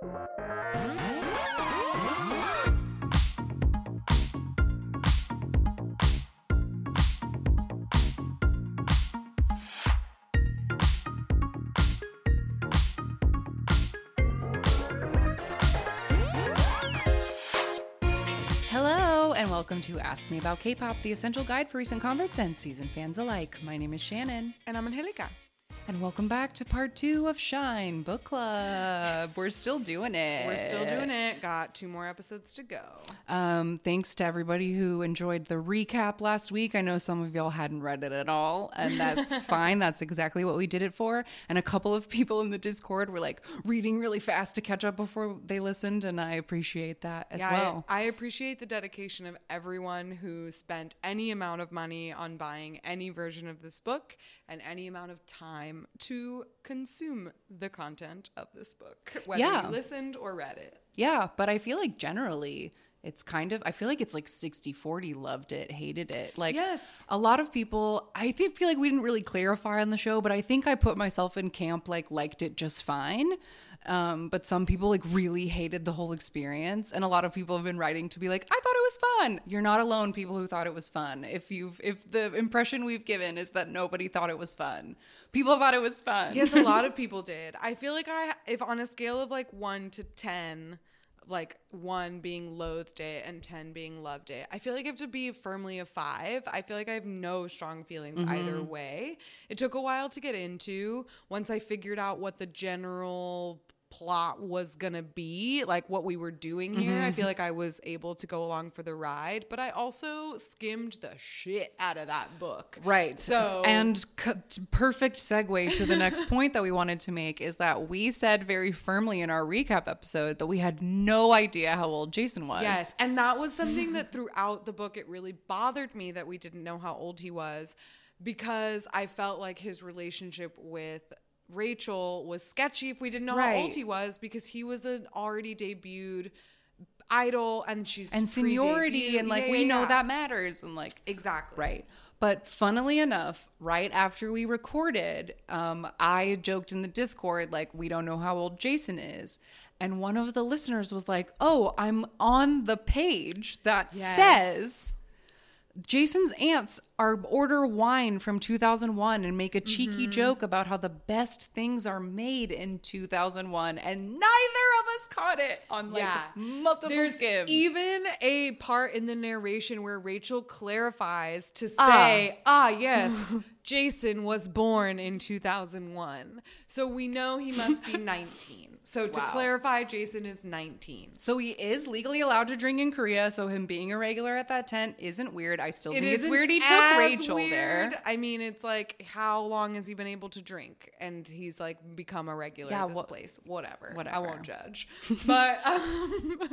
Hello, and welcome to Ask Me About K-pop, the essential guide for recent converts and season fans alike. My name is Shannon, And I'm Angelica. And welcome back to part two of Shine Book Club. We're still doing it. We're still doing it. Got two more episodes to go. Um, thanks to everybody who enjoyed the recap last week. I know some of y'all hadn't read it at all, and that's fine. That's exactly what we did it for. And a couple of people in the Discord were like reading really fast to catch up before they listened, and I appreciate that as Yeah, well. I, I appreciate the dedication of everyone who spent any amount of money on buying any version of this book and any amount of time to consume the content of this book, whether Yeah. you listened or read it. Yeah, but I feel like generally it's kind of I feel like it's like 60-40 loved it, hated it. Like Yes. a lot of people I think feel like we didn't really clarify on the show, but I think I put myself in camp like liked it just fine. Um, but some people like really hated the whole experience and a lot of people have been writing to be like I thought it was fun. You're not alone people who thought it was fun. If you've if the impression we've given is that nobody thought it was fun. People thought it was fun. Yes, a lot of people did. I feel like I, if on a scale of like one to 10, like one being loathed it and 10 being loved it, I feel like I have to be firmly a five. I feel like I have no strong feelings either way. It took a while to get into. Once I figured out what the general plot was gonna be like what we were doing here i feel mm-hmm. like i was able to go along for the ride but i also skimmed the shit out of that book Right. So- and c- perfect segue to the next point that we wanted to make is that we said very firmly in our recap episode that we had no idea how old Jason was. Yes. And that was something that throughout the book, it really bothered me that we didn't know how old he was because I felt like his relationship with Rachel was sketchy if we didn't know how old he was because he was an already debuted idol and she's And seniority and like Yeah, we yeah, know yeah. that matters and like exactly Right. But funnily enough, right after we recorded, um, I joked in the Discord, like, we don't know how old Jason is. And one of the listeners was like, oh, I'm on the page that Yes. says Jason's aunts are order wine from 2001 and make a cheeky Mm-hmm. joke about how the best things are made in 2001. And neither us caught it on like Yeah. multiple There's skims. even a part in the narration where Rachel clarifies to Ah. say, ah, yes, Jason was born in 2001. So we know he must be 19. So to Wow. clarify, Jason is 19. So he is legally allowed to drink in Korea. So him being a regular at that tent isn't weird. I still think it's weird he took Rachel weird. there. I mean, it's like how long has he been able to drink? And he's like become a regular Yeah, at this wha- place. Whatever. Whatever. I won't judge. But um,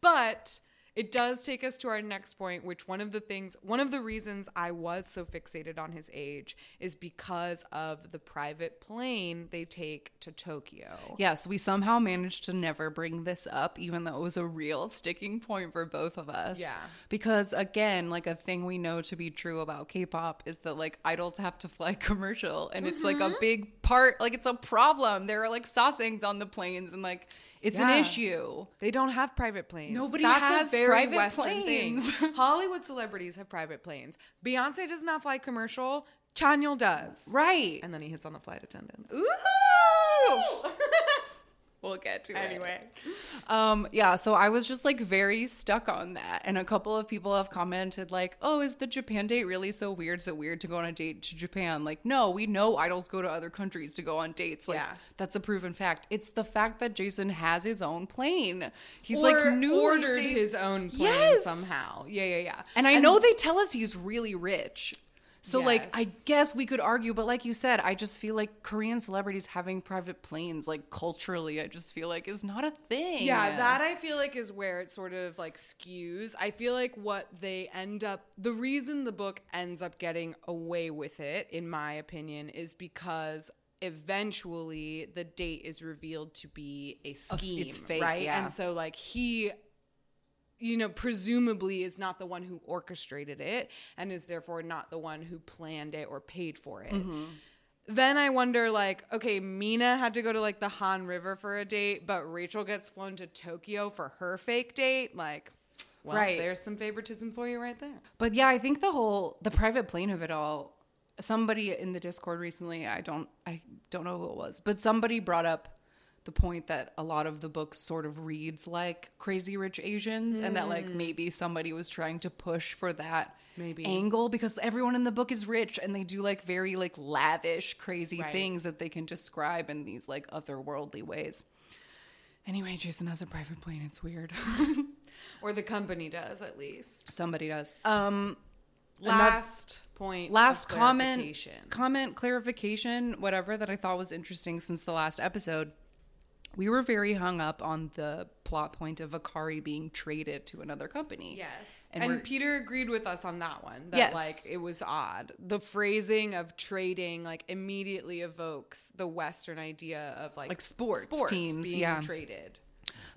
but it does take us to our next point, which one of the things, one of the reasons I was so fixated on his age is because of the private plane they take to Tokyo. Yes, we somehow managed to never bring this up, even though it was a real sticking point for both of us. Yeah. Because again, like a thing we know to be true about K pop is that like idols have to fly commercial and it's like Mm-hmm. a big part, like it's a problem. There are like sasaengs on the planes and like it's Yeah. an issue. They don't have private planes. Nobody That's has a very private Western planes. thing. Hollywood celebrities have private planes. Beyonce does not fly commercial. Chanyeol does. Right. And then he hits on the flight attendants. Ooh! we'll get to it. Anyway. Um, yeah, so I was just like very stuck on that. And a couple of people have commented, like, oh, is the Japan date really so weird? Is it weird to go on a date to Japan? Like, no, we know idols go to other countries to go on dates. Like, Yeah. that's a proven fact. It's the fact that Jason has his own plane. He's or like newly ordered date- his own plane Yes. somehow. Yeah, yeah, yeah. And I know they tell us he's really rich. So like I guess we could argue, but like you said, I just feel like Korean celebrities having private planes, like culturally, I just feel like is not a thing. Yeah, that I feel like is where it sort of like skews. I feel like what they end up, the reason the book ends up getting away with it, in my opinion, is because eventually the date is revealed to be a scheme, it's fake, right? yeah. And so like he you know, presumably is not the one who orchestrated it and is therefore not the one who planned it or paid for it. Mm-hmm. then I wonder, like, okay, Mina had to go to like the Han River for a date, but Rachel gets flown to Tokyo for her fake date. Like, well, Right. there's some favoritism for you right there. But yeah, I think the whole the private plane of it all. Somebody in the Discord recently, I don't I don't know who it was, but somebody brought up the point that a lot of the book sort of reads like Crazy Rich Asians, and that like maybe somebody was trying to push for that Maybe. angle because everyone in the book is rich and they do like very like lavish, crazy Right. things that they can describe in these like otherworldly ways. Anyway, Jason has a private plane. It's weird. Or the company does, at least. Somebody does. Um, Last point. last comment comment clarification whatever that i thought was interesting since the last episode we were very hung up on the plot point of akari being traded to another company Yes. And And, Peter agreed with us on that one. That Yes. like it was odd. The phrasing of trading like immediately evokes the Western idea of like, Like sports teams, being yeah. traded.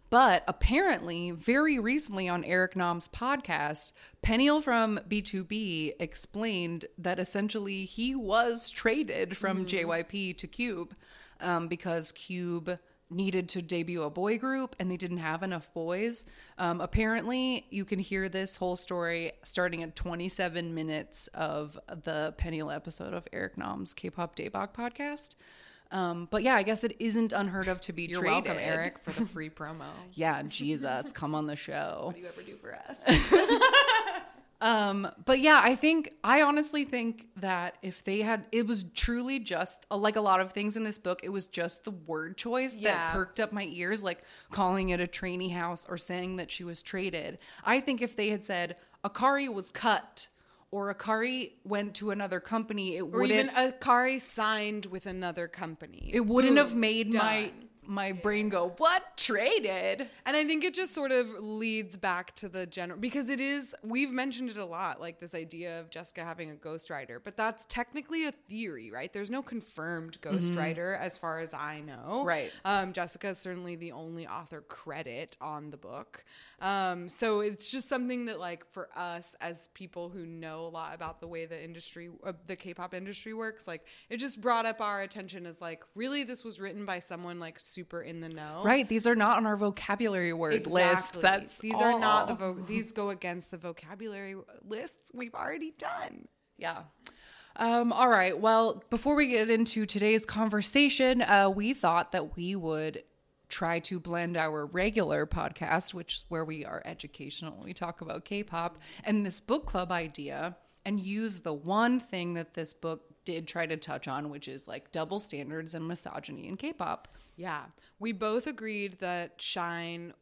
but apparently very recently on eric nam's podcast peniel from BTOB explained that essentially he was traded from jyp to cube um, because cube needed to debut a boy group and they didn't have enough boys um, apparently you can hear this whole story starting at 27 minutes of the peniel episode of eric nam's k-pop Daebak podcast um, but yeah i guess it isn't unheard of to be You're traded welcome, Eric, for the free promo. yeah, Jesus, come on the show. What do you ever do for us? Um, but yeah, I think I honestly think that if they had, it was truly just uh, like a lot of things in this book. It was just the word choice Yeah. that perked up my ears, like calling it a trainee house or saying that she was traded. I think if they had said Akari was cut or Akari went to another company, it or wouldn't. even Akari signed with another company. it wouldn't Boom, have made done. my brain go what traded. And I think it just sort of leads back to the general because it is we've mentioned it a lot, like this idea of Jessica having a ghostwriter, but that's technically a theory, right? There's no confirmed ghostwriter as far as I know. Right. Um, Jessica is certainly the only author credit on the book. Um, so it's just something that, like, for us as people who know a lot about the way the industry, uh, the K-pop industry works, like, it just brought up our attention as like, really, this was written by someone like super in the know, Right, these are not on our vocabulary word list. Exactly. That's these are not the all. vo- these go against the vocabulary lists we've already done. Yeah. Um, all right. Well, before we get into today's conversation, uh, we thought that we would try to blend our regular podcast, which is where we are educational, we talk about K-pop, and this book club idea, and use the one thing that this book did try to touch on, which is like double standards and misogyny in K-pop. Yeah, we both agreed that Shine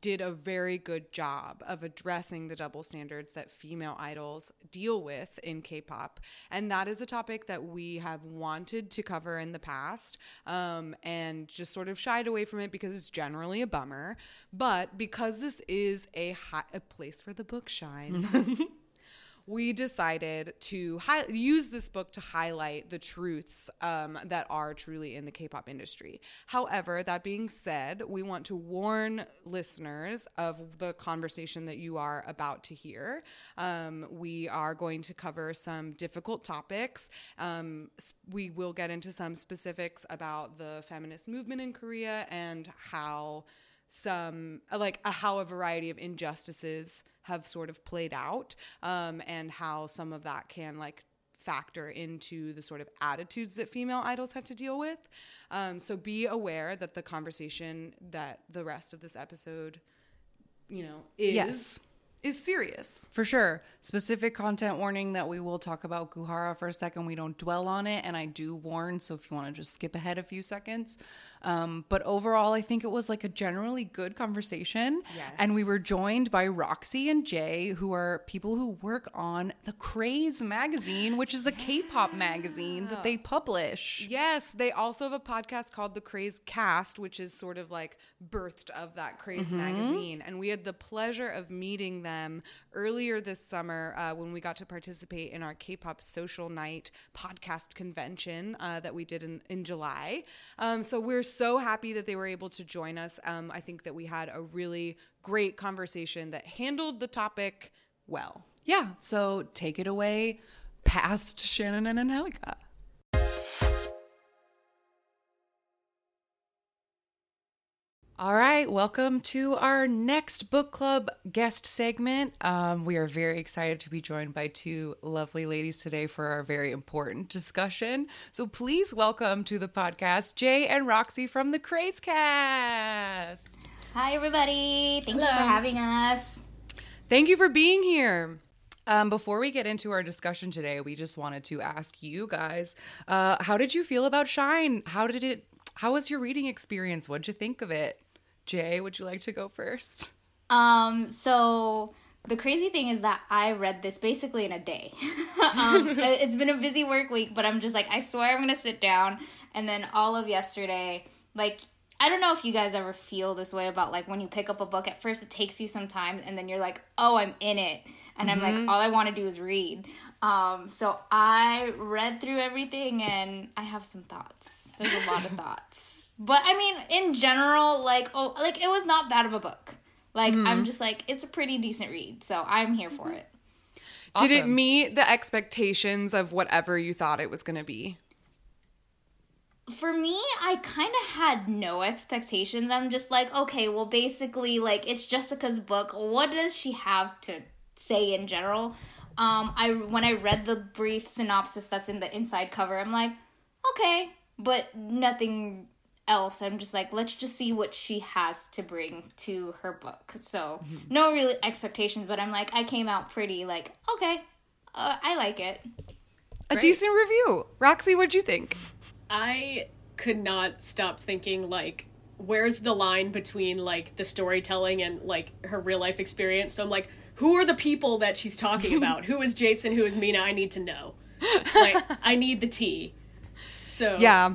did a very good job of addressing the double standards that female idols deal with in K-pop, and that is a topic that we have wanted to cover in the past, um, and just sort of shied away from it because it's generally a bummer. But because this is a a place where the book shines. we decided to hi- use this book to highlight the truths um, that are truly in the K-pop industry. However, that being said, we want to warn listeners of the conversation that you are about to hear. Um, we are going to cover some difficult topics. Um, we will get into some specifics about the feminist movement in Korea and how some like uh, how a variety of injustices have sort of played out um, and how some of that can like factor into the sort of attitudes that female idols have to deal with um, so be aware that the conversation that the rest of this episode you know is Yes. is serious For sure. Specific content warning that we will talk about Goo Hara for a second. We don't dwell on it, and I do warn. So if you want to just skip ahead a few seconds. Um, but overall, I think it was like a generally good conversation. Yes. And we were joined by Roxy and Jay, who are people who work on the Craze magazine, which is a K pop magazine that they publish. Yes, they also have a podcast called The Craze Cast, which is sort of like birthed of that Craze magazine. And we had the pleasure of meeting them earlier this summer uh, when we got to participate in our K-pop social night podcast convention uh, that we did in, in July. Um, so we're so happy that they were able to join us. Um, I think that we had a really great conversation that handled the topic well. Yeah. So take it away past Shannon and Angelica. All right, welcome to our next book club guest segment. Um, we are very excited to be joined by two lovely ladies today for our very important discussion. So please welcome to the podcast Jay and Roxy from the Craze Cast. Hi, everybody. Thank you for having us. Thank you for being here. Um, before we get into our discussion today, we just wanted to ask you guys, uh, how did you feel about Shine? How did it? How was your reading experience? What'd you think of it? Jay, would you like to go first? Um, so the crazy thing is that I read this basically in a day. um, it's been a busy work week, but I'm just like, I swear I'm gonna sit down. And then all of yesterday, like, I don't know if you guys ever feel this way about like when you pick up a book. At first, it takes you some time, and then you're like, oh, I'm in it, and mm-hmm. I'm like, all I want to do is read. Um, so I read through everything, and I have some thoughts. There's a lot of thoughts, but I mean, in general, like, oh, like it was not bad of a book. Like, mm-hmm. I'm just like, it's a pretty decent read, so I'm here for it. Awesome. Did it meet the expectations of whatever you thought it was going to be? for me, I kind of had no expectations. I'm just like, okay, well, basically, like it's Jessica's book. What does she have to say in general? Um, I when I read the brief synopsis that's in the inside cover, I'm like, okay, but nothing else. I'm just like, let's just see what she has to bring to her book. So mm-hmm. no really expectations, but I'm like, I came out pretty like, okay, uh, I like it. A Great. decent review. Roxy, what'd you think? I could not stop thinking like where's the line between like the storytelling and like her real life experience. So I'm like, who are the people that she's talking about? who is Jason? Who is Mina? I need to know. Like, I need the tea. So yeah.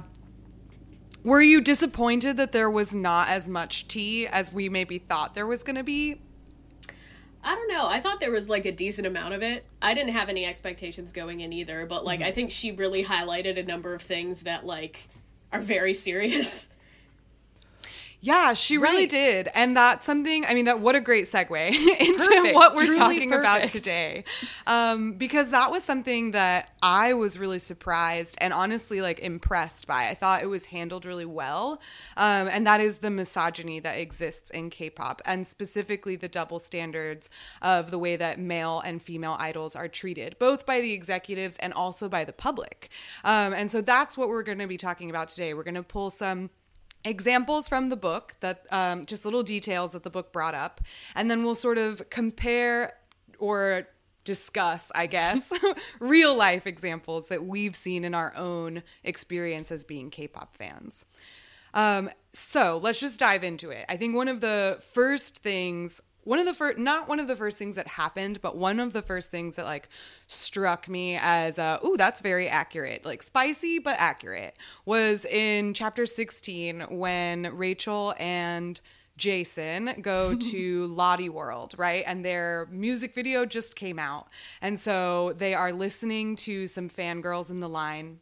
Were you disappointed that there was not as much tea as we maybe thought there was going to be? I don't know. I thought there was like a decent amount of it. I didn't have any expectations going in either, but like mm-hmm. I think she really highlighted a number of things that like are very serious. Yeah, she right. really did. And that's something, I mean, that what a great segue into perfect. what we're Truly talking perfect. about today. Um, because that was something that I was really surprised and honestly like impressed by. I thought it was handled really well. Um, and that is the misogyny that exists in K pop and specifically the double standards of the way that male and female idols are treated, both by the executives and also by the public. Um, and so that's what we're going to be talking about today. We're going to pull some examples from the book that um, just little details that the book brought up. And then we'll sort of compare or discuss i guess real life examples that we've seen in our own experience as being k-pop fans. Um, so let's just dive into it. I think one of the first things one of the first not one of the first things that happened but one of the first things that like struck me as uh oh that's very accurate like spicy but accurate was in chapter 16 when rachel and Jason go to Lotte World, right? And their music video just came out. And so they are listening to some fangirls in the line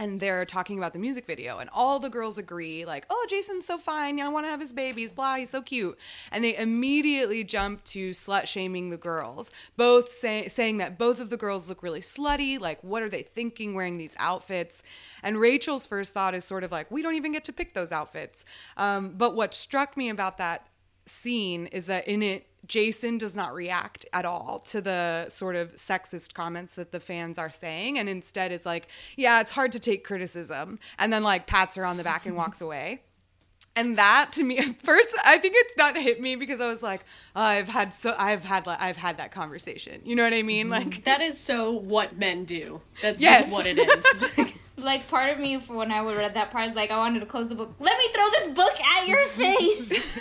and they're talking about the music video and all the girls agree like oh jason's so fine. I want to have his babies. Blah he's so cute. And they immediately jump to slut shaming the girls both say, saying that both of the girls look really slutty like what are they thinking wearing these outfits? And rachel's first thought is sort of like we don't even get to pick those outfits. Um, but what struck me about that scene is that in it Jason does not react at all to the sort of sexist comments that the fans are saying and instead is like, yeah, it's hard to take criticism and then like pats her on the back and walks away. And that to me at first I think it that hit me because I was like, oh, I've had so I've had I've had that conversation. You know what I mean? Like mm, that is so what men do. That's yes. what it is. like part of me when I would read that part is like I wanted to close the book. Let me throw this book at your face.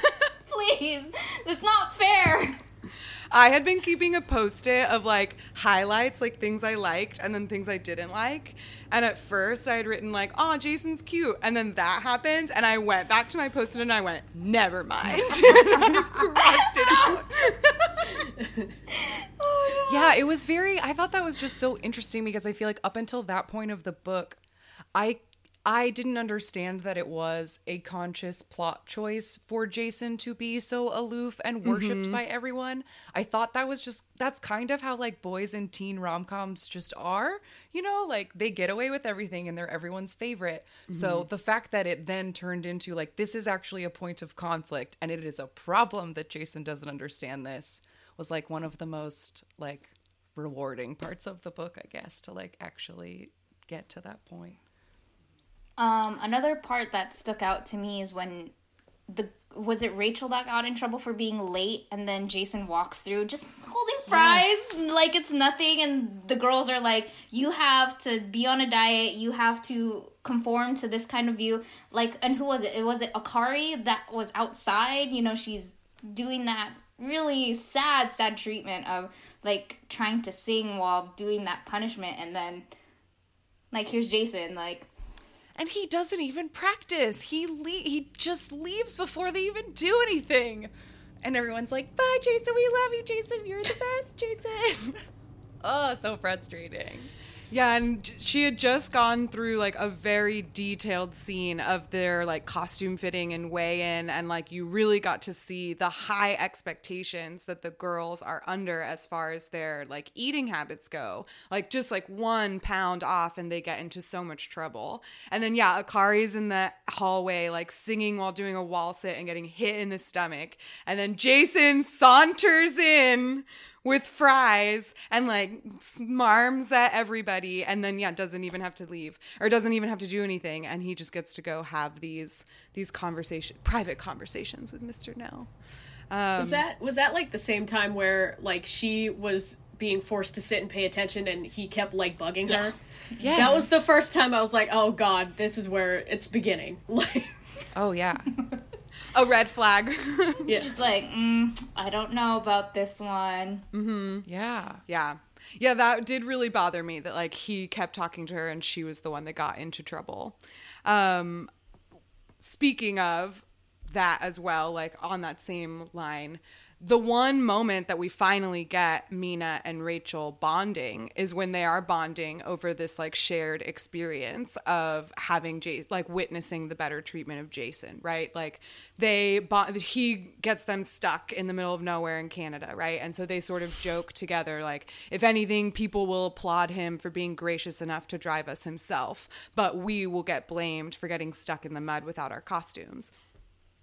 Please. That's not fair. I had been keeping a post it of like highlights, like things I liked and then things I didn't like. And at first I had written like, oh, Jason's cute. And then that happened. And I went back to my post it and I went, never mind. crossed it out. oh, yeah, it was very, I thought that was just so interesting because I feel like up until that point of the book, I I didn't understand that it was a conscious plot choice for Jason to be so aloof and worshiped Mm-hmm. by everyone. I thought that was just that's kind of how like boys in teen rom-coms just are, you know, like they get away with everything and they're everyone's favorite. So Mm-hmm. the fact that it then turned into like this is actually a point of conflict and it is a problem that Jason doesn't understand this was like one of the most like rewarding parts of the book, I guess, to like actually get to that point. Um, another part that stuck out to me is when the was it Rachel that got in trouble for being late, and then Jason walks through just holding fries like it's nothing, and the girls are like, "You have to be on a diet. You have to conform to this kind of view." Like, and who was it? It was it Akari that was outside. You know, she's doing that really sad, sad treatment of like trying to sing while doing that punishment, and then like here's Jason like And he doesn't even practice. He le- he just leaves before they even do anything. And everyone's like, "Bye, Jason. We love you, Jason. You're the best, Jason." oh, so frustrating. Yeah, and she had just gone through like a very detailed scene of their like costume fitting and weigh in, and like you really got to see the high expectations that the girls are under as far as their like eating habits go. Like just like one pound off, and they get into so much trouble. And then, yeah, Akari's in the hallway like singing while doing a wall sit and getting hit in the stomach. And then Jason saunters in with fries and like smarms at everybody and then yeah doesn't even have to leave or doesn't even have to do anything and he just gets to go have these these conversation private conversations with mr no um, Was that was that like the same time where like she was being forced to sit and pay attention and he kept like bugging her? Yes. That was the first time I was like, "Oh god, this is where it's beginning." Like Oh yeah. A red flag. Yeah. just like mm, i don't know about this one. Yeah. yeah. Yeah that did really bother me that like he kept talking to her and she was the one that got into trouble. Um speaking of that as well, like on that same line, the one moment that we finally get Mina and Rachel bonding is when they are bonding over this like shared experience of having Jason, like witnessing the better treatment of Jason, right? Like they, bond, he gets them stuck in the middle of nowhere in Canada, right? And so they sort of joke together, like, if anything, people will applaud him for being gracious enough to drive us himself, but we will get blamed for getting stuck in the mud without our costumes.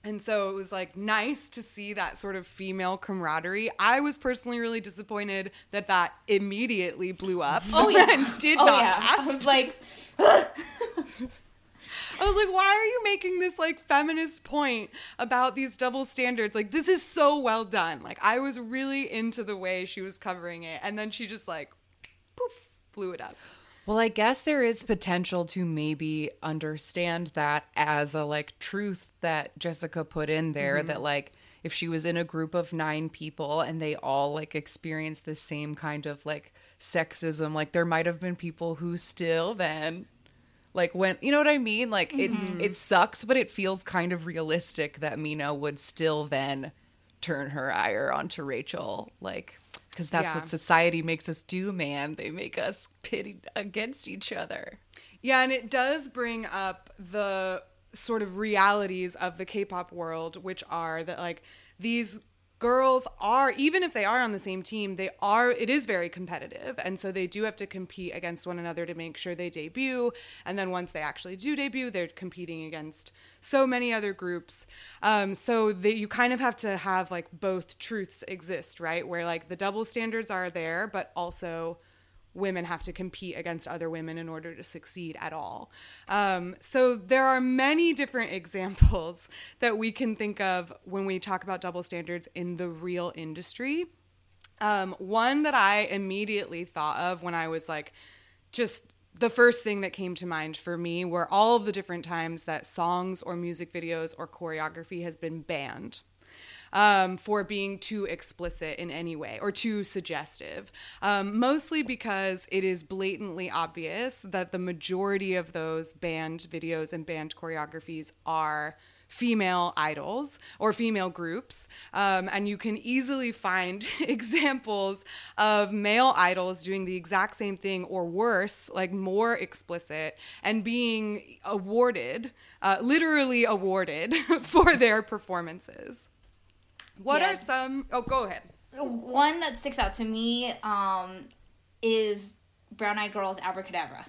And so it was like nice to see that sort of female camaraderie. I was personally really disappointed that that immediately blew up. Oh yeah. and did oh not yeah. I was like, I was like, why are you making this like feminist point about these double standards? Like, this is so well done. Like, I was really into the way she was covering it. And then she just like, poof, blew it up. Well, I guess there is potential to maybe understand that as a like truth that Jessica put in there mm-hmm. that like if she was in a group of 9 people and they all like experienced the same kind of like sexism, like there might have been people who still then like when you know what I mean? Like it mm-hmm. it sucks, but it feels kind of realistic that Mina would still then turn her ire onto Rachel like because that's Yeah. what society makes us do, man. They make us pit against each other. Yeah, and it does bring up the sort of realities of the K-pop world, which are that like these girls are even if they are on the same team they are it is very competitive. And so they do have to compete against one another to make sure they debut. And then once they actually do debut they're competing against so many other groups. Um, so that you kind of have to have like both truths exist right? Where like the double standards are there but also women have to compete against other women in order to succeed at all. Um, so there are many different examples that we can think of when we talk about double standards in the real industry. Um, one that I immediately thought of when I was like, just the first thing that came to mind for me were all of the different times that songs or music videos or choreography has been banned um, for being too explicit in any way or too suggestive. Um, mostly because it is blatantly obvious that the majority of those banned videos and banned choreographies are female idols or female groups. Um, and you can easily find examples of male idols doing the exact same thing or worse, like more explicit, and being awarded, uh, literally awarded, for their performances. What Yeah. are some? Oh, go ahead. One that sticks out to me um, is Brown Eyed Girls Abracadabra.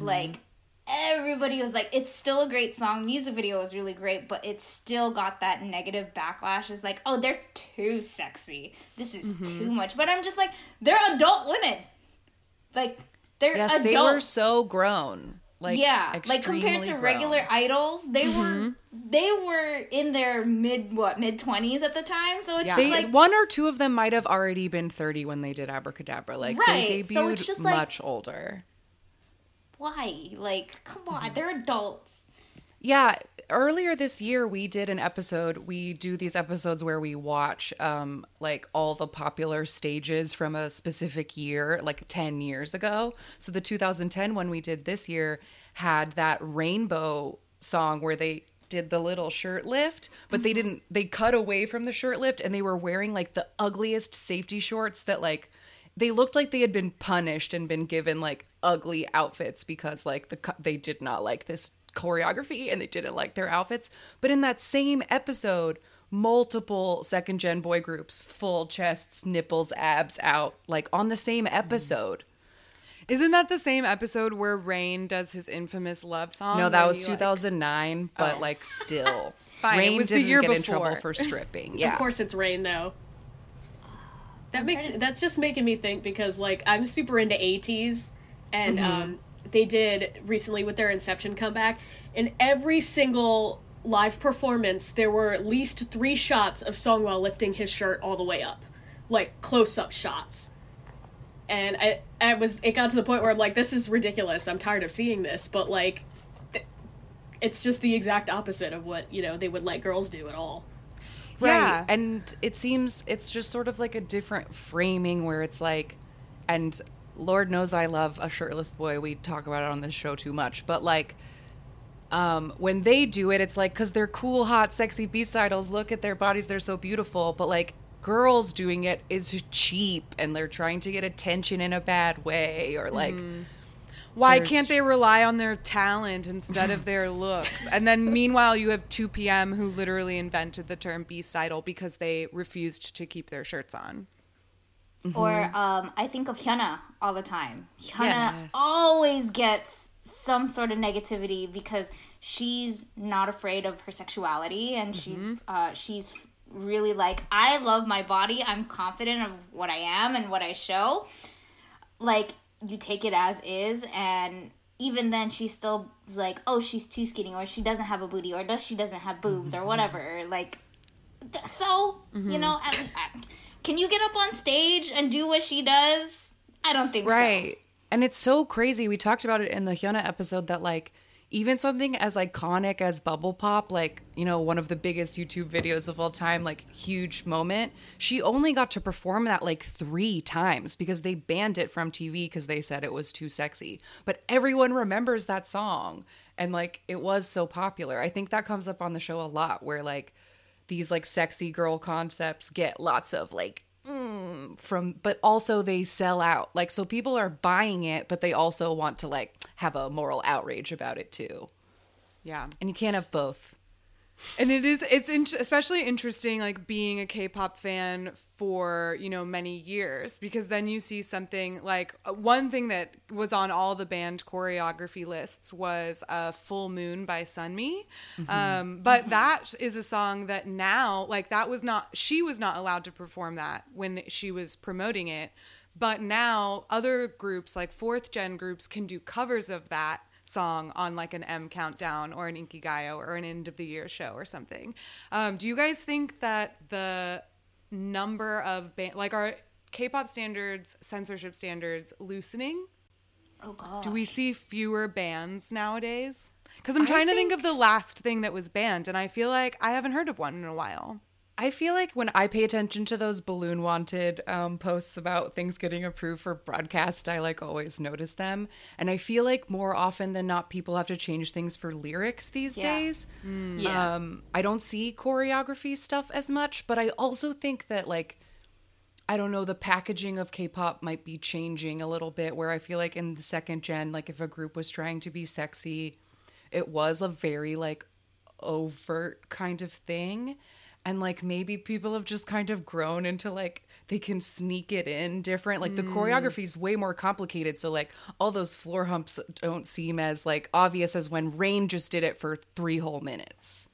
Like, everybody was like, it's still a great song. Music video was really great, but it still got that negative backlash. It's like, oh, they're too sexy. This is too much. But I'm just like, they're adult women. Like, they're Yes, adults. they were so grown. Like yeah, like compared to extremely regular idols, they Mm-hmm. were they were in their mid what mid twenties at the time. So it's They, just like one or two of them might have already been 30 when they did Abracadabra. Like Right, they so debuted it's just like- much older. why? Like, come Mm-hmm. on, they're adults. Yeah, earlier this year we did an episode. We do these episodes where we watch um like all the popular stages from a specific year, like 10 years ago. So the 2010 one we did this year had that rainbow song where they did the little shirt lift, but they didn't they cut away from the shirt lift and they were wearing like the ugliest safety shorts that like they looked like they had been punished and been given like ugly outfits because like the they did not like this choreography and they didn't like their outfits. But in that same episode, multiple second gen boy groups, full chests, nipples, abs out, like on the same episode. Isn't that the same episode where Rain does his infamous love song? No, that where was he, like- 2009, but like still. Fine, it Rain was the didn't year get in before. trouble for stripping. Yeah. Of course, it's rain though. That makes that's just making me think because like I'm super into ATEEZ, and um, they did recently with their Inception comeback, In every single live performance there were at least three shots of Seonghwa lifting his shirt all the way up, like close up shots. And I, I was, it got to the point where I'm like, this is ridiculous. I'm tired of seeing this, but like, th- it's just the exact opposite of what you know they would let girls do at all. Right. Yeah. And it seems it's just sort of like a different framing where it's like, and Lord knows I love a shirtless boy. We talk about it on this show too much, but like, um, when they do it, it's like because they're cool, hot, sexy beast idols. Look at their bodies; they're so beautiful. But like girls doing it is cheap, and they're trying to get attention in a bad way, or like. Why can't they rely on their talent instead of their looks? And then meanwhile, you have 2PM who literally invented the term beast idol because they refused to keep their shirts on. Or um, I think of Hyuna all the time. Hyuna Yes. always gets some sort of negativity because she's not afraid of her sexuality and she's uh, she's really like I love my body. I'm confident of what I am and what I show. Like you take it as is and even then she's still like oh she's too skinny or she doesn't have a booty or does she doesn't have boobs or whatever like th- so you know I, I, can you get up on stage and do what she does i don't think so Right. And it's so crazy. We talked about it in the Hyuna episode that like even something as iconic as Bubble Pop, like, you know, one of the biggest YouTube videos of all time, like huge moment, she only got to perform that like three times because they banned it from TV because they said it was too sexy. But everyone remembers that song and like it was so popular. I think that comes up on the show a lot where like these like sexy girl concepts get lots of like mm, from but also they sell out. Like so people are buying it but they also want to like have a moral outrage about it too. Yeah. and you can't have both And it is it's in, especially interesting like being a K-pop fan for, you know, many years because then you see something like one thing that was on all the banned choreography lists was uh, Full Moon by Sunmi. Um, but that is a song that now like that was not she was not allowed to perform that when she was promoting it. But now other groups like fourth gen groups can do covers of that song on like an M countdown or an Inkigayo or an end of the year show or something. Um, do you guys think that the number of ba- like our K-pop standards, censorship standards loosening? oh god Do we see fewer bands nowadays? Because I'm trying to think of the last thing that was banned, and I feel like I haven't heard of one in a while. I feel like when I pay attention to those balloon wanted um, posts about things getting approved for broadcast, I like always notice them. And I feel like more often than not, people have to change things for lyrics these Yeah. days. Yeah. Um, I don't see choreography stuff as much, but I also think that like I don't know, the packaging of K-pop might be changing a little bit where I feel like in the second gen, like if a group was trying to be sexy, it was a very like overt kind of thing. And like maybe people have just kind of grown into like they can sneak it in different. Like the choreography is way more complicated. So like all those floor humps don't seem as like obvious as when Rain just did it for three whole minutes.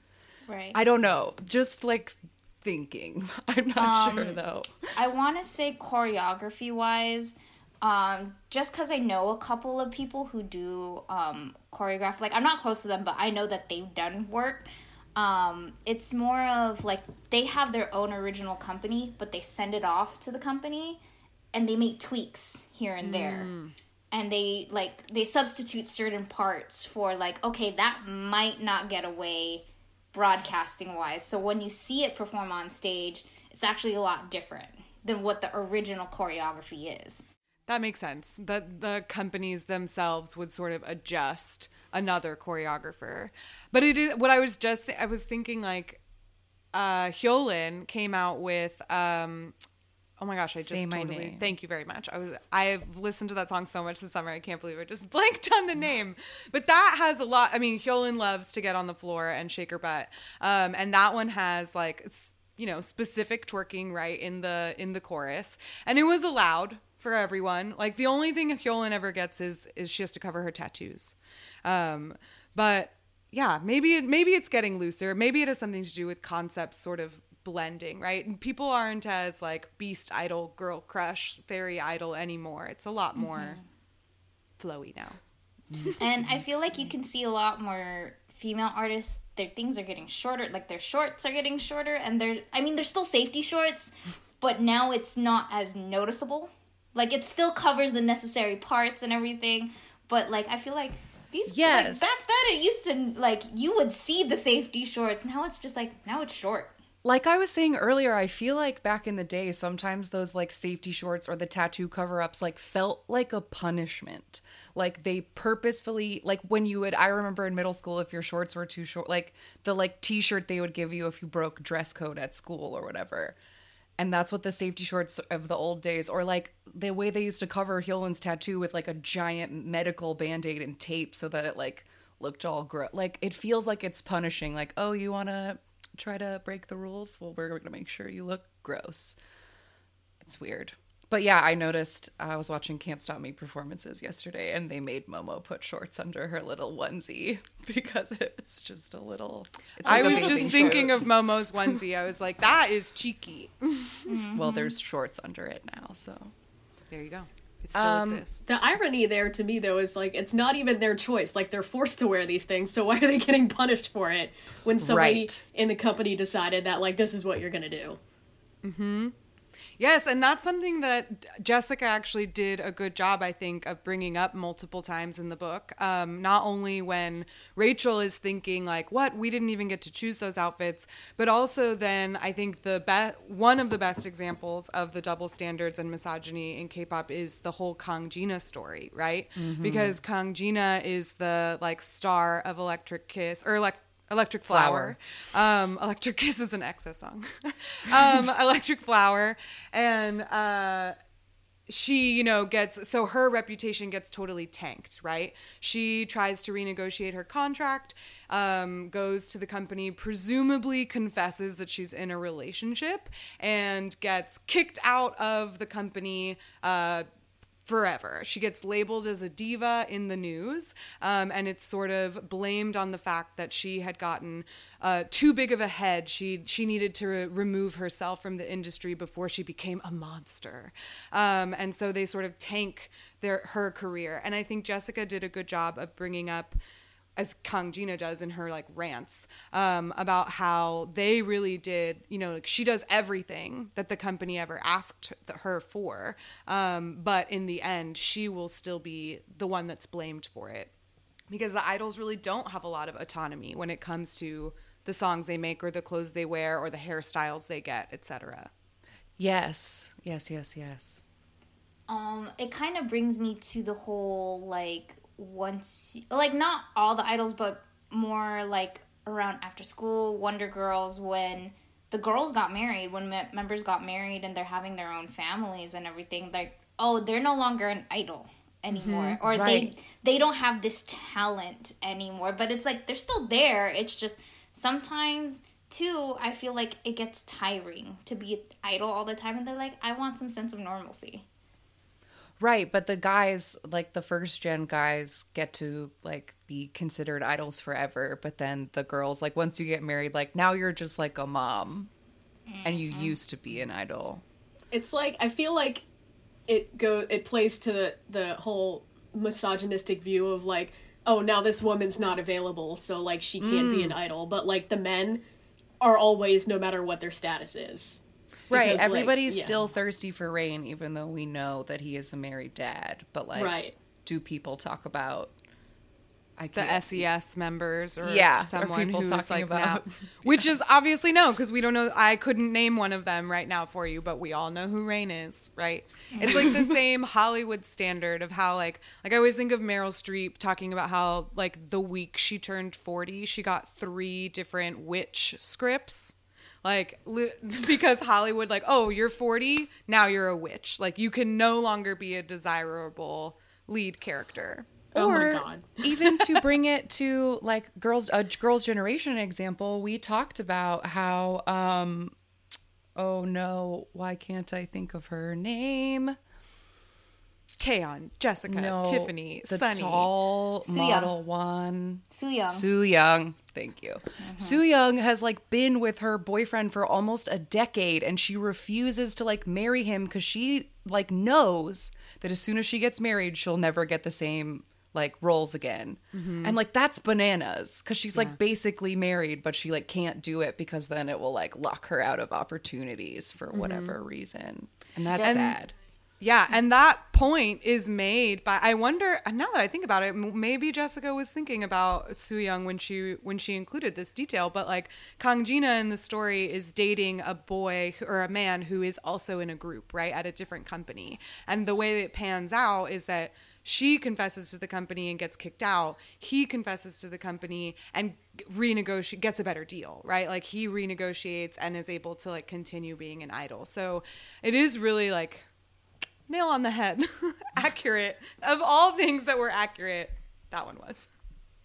right. I don't know. Just like thinking. I'm not sure though. I want to say choreography wise, um, just because I know a couple of people who do um, choreograph. Like, I'm not close to them, but I know that they've done work. Um, it's more of like they have their own original company, but they send it off to the company and they make tweaks here and there. And they like they substitute certain parts for like okay that might not get away broadcasting wise. So when you see it perform on stage, it's actually a lot different than what the original choreography is. That makes sense. That the companies themselves would sort of adjust another choreographer. But it is what I was just I was thinking like uh Hyolyn came out with um oh my gosh, I just Say My totally Name. thank you very much. I was I've listened to that song so much this summer. I can't believe I just blanked on the name. But that has a lot I mean, Hyolyn loves to get on the floor and shake her butt. Um and that one has like you know, specific twerking right in the in the chorus. And it was allowed for everyone. Like the only thing Hyolyn ever gets is is she has to cover her tattoos. Um, but yeah, maybe it, maybe it's getting looser. Maybe it has something to do with concepts sort of blending, right? And people aren't as like beast idol, girl crush, fairy idol anymore. It's a lot more flowy now. And I feel like you can see a lot more female artists. Their things are getting shorter, like their shorts are getting shorter, and they're I mean they're still safety shorts, but now it's not as noticeable. Like it still covers the necessary parts and everything, but like I feel like these Yes. like, back then it used to like you would see the safety shorts. Now it's just like now it's short. Like I was saying earlier, I feel like back in the day, sometimes those like safety shorts or the tattoo cover ups like felt like a punishment. Like they purposefully, like when you would, I remember in middle school, if your shorts were too short, like the like t shirt they would give you if you broke dress code at school or whatever. And that's what the safety shorts of the old days, or like the way they used to cover Hyolyn's tattoo with like a giant medical band aid and tape so that it like looked all gross. Like it feels like it's punishing. Like, oh, you want to try to break the rules? Well, we're going to make sure you look gross. It's weird. But yeah, I noticed uh, I was watching Can't Stop Me performances yesterday and they made Momo put shorts under her little onesie because it's just a little. It's I was amazing just thinking shorts. of Momo's onesie. I was like, that is cheeky. Mm-hmm. Well, there's shorts under it now, so. There you go. It still Um, exists. The irony there to me though is like it's not even their choice. Like they're forced to wear these things, so why are they getting punished for it when somebody Right. in the company decided that like this is what you're gonna do? Mm-hmm. Yes, and that's something that Jessica actually did a good job, I think, of bringing up multiple times in the book. Um, not only when Rachel is thinking like, "What? We didn't even get to choose those outfits," but also then I think the be- one of the best examples of the double standards and misogyny in K-pop is the whole Kang Jina story, right? Because Kang Jina is the like star of Electric Kiss or Elect- Electric Flower. Um, Electric Kiss is an EXO song. um, Electric Flower. And uh, she, you know, gets so her reputation gets totally tanked, right? She tries to renegotiate her contract, um, goes to the company, presumably confesses that she's in a relationship, and gets kicked out of the company. Uh, forever. She gets labeled as a diva in the news, um, and it's sort of blamed on the fact that she had gotten uh, too big of a head. She she needed to re- remove herself from the industry before she became a monster, um, and so they sort of tank their her career. And I think Jessica did a good job of bringing up as Kang Jina does in her like rants um, about how they really did, you know, like she does everything that the company ever asked her for, um, but in the end, she will still be the one that's blamed for it because the idols really don't have a lot of autonomy when it comes to the songs they make or the clothes they wear or the hairstyles they get, etc. Yes. Yes, yes, yes. um it kind of brings me to the whole like once like not all the idols but more like around after school wonder girls when the girls got married when me- members got married and they're having their own families and everything like oh they're no longer an idol anymore. Mm-hmm. Or Right. they they don't have this talent anymore. But it's like they're still there. It's just sometimes too i feel like it gets tiring to be idol all the time and they're like i want some sense of normalcy Right, but the guys, like the first gen guys, get to like be considered idols forever. But then the girls, like once you get married, like now you're just like a mom, and you mm-hmm. used to be an idol. It's like I feel like it go it plays to the the whole misogynistic view of like, oh, now this woman's not available, so like she can't be mm. an idol. But like the men are always, no matter what their status is. Right, Because, like, everybody's yeah. still thirsty for rain, even though we know that he is a married dad. But like, Right. do people talk about? I The SES members or Yeah, are someone people who's talking like about- now, which is obviously no because we don't know. I couldn't name one of them right now for you, but we all know who Rain is, right? It's like the same Hollywood standard of how like like I always think of Meryl Streep talking about how like the week she turned forty, she got three different witch scripts. Like li- because Hollywood like, "Oh, you're 40, now you're a witch." Like you can no longer be a desirable lead character. Oh my or God. even to bring it to like girls a girls generation example we talked about how um oh no why can't i think of her name Taeyeon, Jessica, no Tiffany, the Sunny. tall Soo Young. model one Soo Young. Soo Young. Thank you. Uh-huh. Soo Young has like been with her boyfriend for almost a decade and she refuses to like marry him cuz she like knows that as soon as she gets married she'll never get the same like roles again. Mm-hmm. And like that's bananas cuz she's like basically married but she like can't do it because then it will like lock her out of opportunities for mm-hmm. whatever reason. And that's And- sad. Yeah, and that point is made by. I wonder now that I think about it, maybe Jessica was thinking about Soo Young when she when she included this detail. But like Kang Jina in the story is dating a boy or a man who is also in a group, right, at a different company. And the way it pans out is that she confesses to the company and gets kicked out. He confesses to the company and renegotiate gets a better deal, right? Like he renegotiates and is able to like continue being an idol. So it is really like nail on the head accurate of all things that were accurate that one was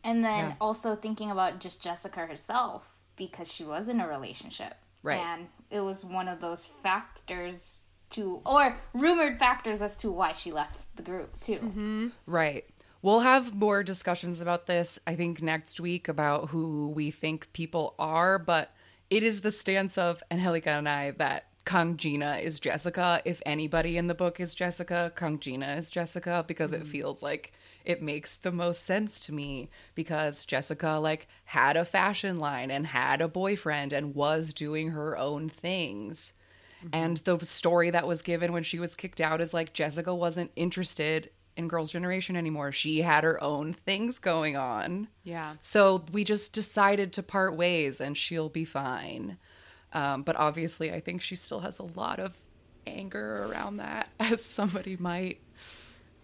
And then Yeah. also thinking about just Jessica herself because she was in a relationship. Right. And it was one of those factors to, or rumored factors as to why she left the group too. Mm-hmm. Right. We'll have more discussions about this, I think, next week about who we think people are, but it is the stance of Angelica and I that Kang Jina is Jessica. If anybody in the book is Jessica, Kang Jina is Jessica because it hmm. feels like it makes the most sense to me because Jessica like had a fashion line and had a boyfriend and was doing her own things. Mm-hmm. And the story that was given when she was kicked out is like Jessica wasn't interested in Girls' Generation anymore. She had her own things going on. yeah So we just decided to part ways and she'll be fine. Um, but obviously, I think she still has a lot of anger around that, as somebody might.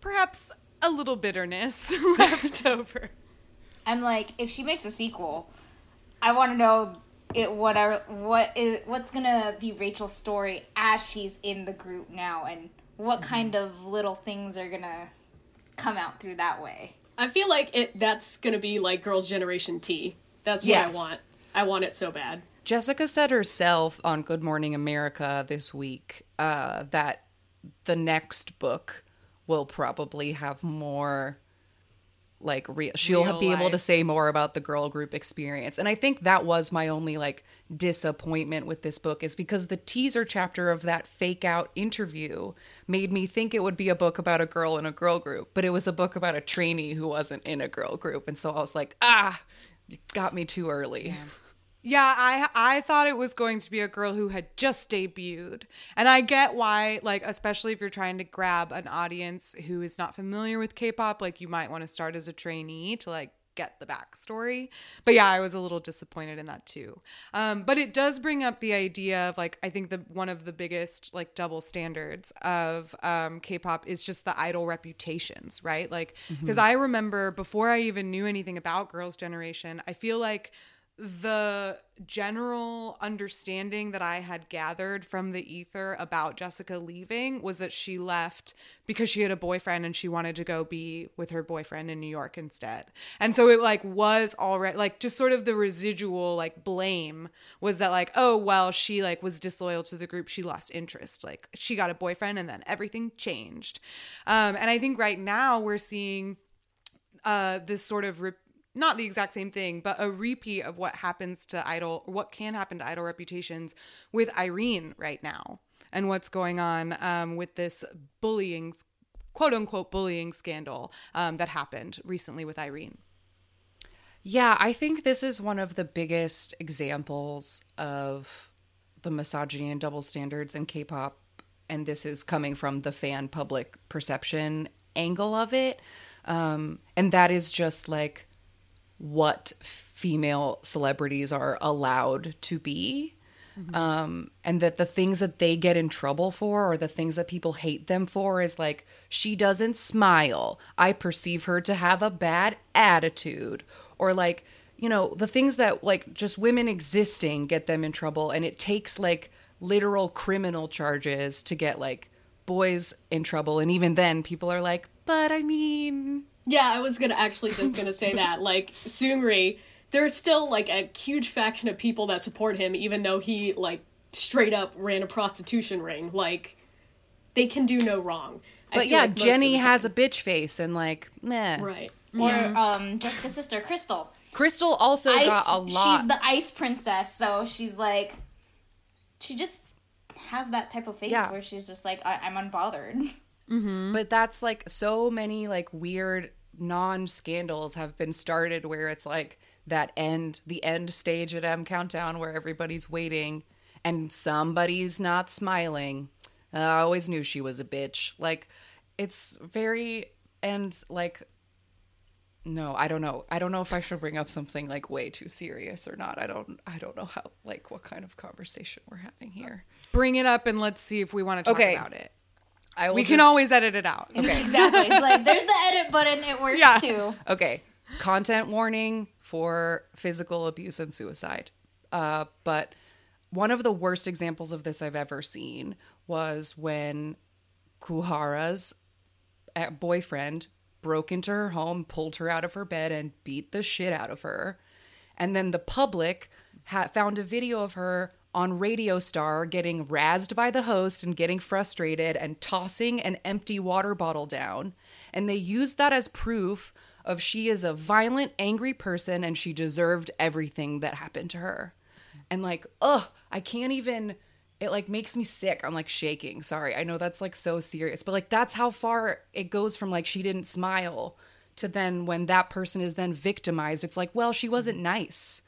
perhaps a little bitterness left over I'm like, if she makes a sequel, I want to know it. What are what is what's gonna be Rachel's story as she's in the group now, and what kind of little things are gonna come out through that way. I feel like it that's gonna be like Girls' Generation T. That's what Yes. I want. I want it so bad. Jessica said herself on Good Morning America this week uh, that the next book will probably have more like real she'll Real be able to say more about the girl group experience. And i think that was my only like disappointment with this book is because the teaser chapter of that fake out interview made me think it would be a book about a girl in a girl group but it was a book about a trainee who wasn't in a girl group. And so i was like ah you got me too early. Yeah, I I thought it was going to be a girl who had just debuted. And I get why like especially if you're trying to grab an audience who is not familiar with K-pop, like you might want to start as a trainee to like get the backstory. But yeah, I was a little disappointed in that too. Um, but it does bring up the idea of like I think the one of the biggest like double standards of um, K-pop is just the idol reputations, right? Like because I remember before I even knew anything about Girls' Generation, I feel like the general understanding that I had gathered from the ether about Jessica leaving was that she left because she had a boyfriend and she wanted to go be with her boyfriend in New York instead. And so it like was already like just sort of the residual like blame was that like oh well she like was disloyal to the group she lost interest like she got a boyfriend and then everything changed. Um and I think right now we're seeing uh this sort of not the exact same thing, but a repeat of what happens to idol, what can happen to idol reputations with Irene right now, and what's going on um, with this bullying, quote unquote, bullying scandal um, that happened recently with Irene. Yeah, I think this is one of the biggest examples of the misogyny and double standards in K pop. And this is coming from the fan public perception angle of it. Um, and that is just like what female celebrities are allowed to be. Um, and that the things that they get in trouble for or the things that people hate them for is like, she doesn't smile. I perceive her to have a bad attitude. Or like, you know, the things that like just women existing get them in trouble. And it takes like literal criminal charges to get like boys in trouble. And even then, people are like, but I mean, Yeah, I was gonna actually just gonna say that. Like Seungri, there's still like a huge faction of people that support him, even though he like straight up ran a prostitution ring. Like they can do no wrong. I but yeah, like Jennie the has a bitch face and like, meh. right. Or um, Jessica's sister, Krystal. Krystal also Ice, got a lot. She's the ice princess, so she's like, she just has that type of face Yeah. where she's just like, I- I'm unbothered. But that's like so many like weird non scandals have been started where it's like that end, the end stage at M Countdown where everybody's waiting and somebody's not smiling. Uh, I always knew she was a bitch. Like it's very and like no, I don't know. I don't know if I should bring up something like way too serious or not. I don't I don't know how like what kind of conversation we're having here. Bring it up and let's see if we want to talk Okay. about it. I will We can just- always edit it out. Okay. exactly. It's like, there's the edit button. It works Yeah. too. Okay. Content warning for physical abuse and suicide. Uh, but one of the worst examples of this I've ever seen was when Goo Hara's uh, boyfriend broke into her home, pulled her out of her bed, and beat the shit out of her. And then the public ha- found a video of her on Radio Star getting razzed by the host and getting frustrated and tossing an empty water bottle down. And they used that as proof of she is a violent, angry person and she deserved everything that happened to her. And like, ugh, I can't even. It like makes me sick. I'm like shaking. Sorry. I know that's like so serious, but like that's how far it goes from like she didn't smile to then when that person is then victimized, it's like, well, she wasn't nice.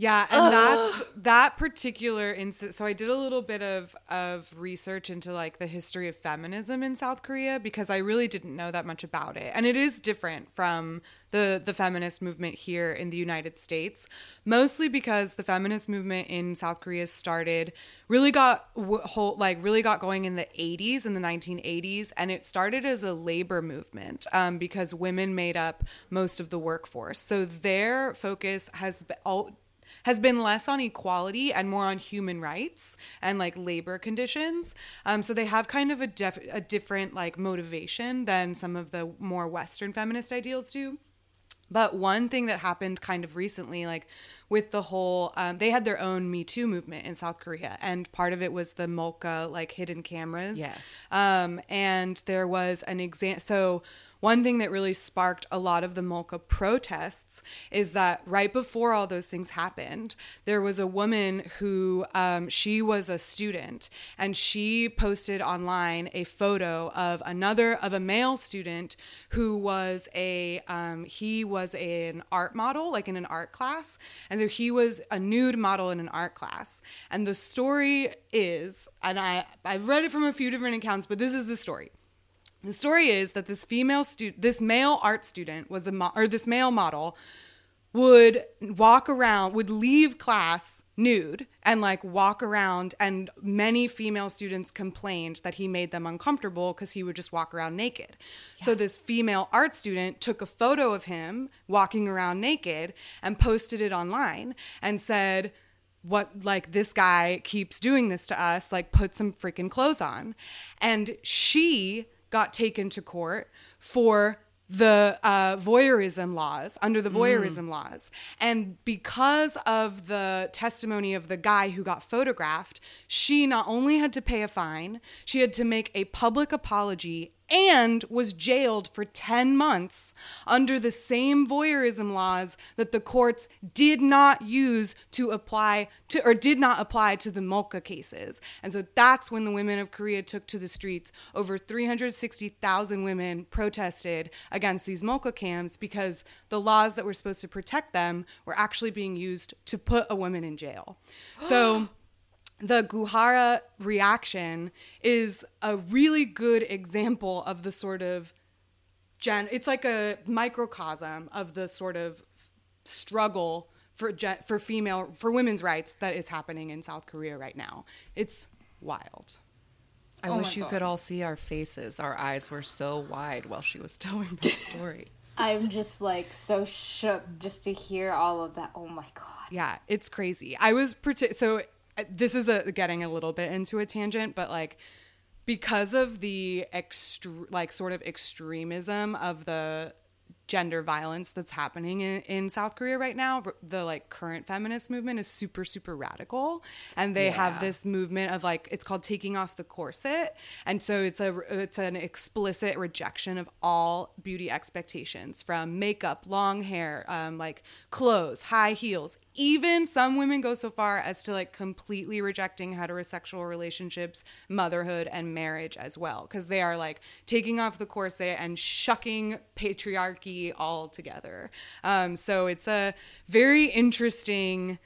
Yeah, and that's that particular instance. So I did a little bit of of research into like the history of feminism in South Korea because I really didn't know that much about it, and it is different from the the feminist movement here in the United States. Mostly because the feminist movement in South Korea started really got whole, like really got going in the 80s in the 1980s, and it started as a labor movement um, because women made up most of the workforce. So their focus has been all has been less on equality and more on human rights and like labor conditions. Um, so they have kind of a, def- a different like motivation than some of the more Western feminist ideals do. But one thing that happened kind of recently, like with the whole, um, they had their own Me Too movement in South Korea, and part of it was the Molka like hidden cameras. Yes. Um, and there was an exam. So one thing that really sparked a lot of the Molka protests is that right before all those things happened, there was a woman who um, she was a student and she posted online a photo of another of a male student who was a um, he was an art model like in an art class and so he was a nude model in an art class. And the story is and I I've read it from a few different accounts but this is the story The story is that this female student, this male art student was a mo- or this male model would walk around, would leave class nude and like walk around and many female students complained that he made them uncomfortable because he would just walk around naked. So this female art student took a photo of him walking around naked and posted it online and said what like this guy keeps doing this to us like put some freaking clothes on and she got taken to court for the uh, voyeurism laws under the voyeurism laws. And because of the testimony of the guy who got photographed she not only had to pay a fine she had to make a public apology and was jailed for 10 months under the same voyeurism laws that the courts did not use to apply to or did not apply to the Molka cases. And so that's when the women of Korea took to the streets. Over 360,000 women protested against these Molka camps because the laws that were supposed to protect them were actually being used to put a woman in jail. So the Goo Hara reaction is a really good example of the sort of gen it's like a microcosm of the sort of struggle for gen- for female for women's rights that is happening in South Korea right now. It's wild. I Oh wish my you could all see our faces. Our eyes were so wide while she was telling the story. I'm just like so shook just to hear all of that. Oh my god. Yeah, it's crazy. I was partic- so this is a getting a little bit into a tangent, but like because of the extre- like sort of extremism of the gender violence that's happening in, in South Korea right now, the like current feminist movement is super super radical, and they have this movement of like it's called taking off the corset, and so it's a it's an explicit rejection of all beauty expectations from makeup, long hair, um, like clothes, high heels. Even some women go so far as to like completely rejecting heterosexual relationships, motherhood, and marriage as well, because they are like taking off the corset and shucking patriarchy all together. Um, so it's a very interesting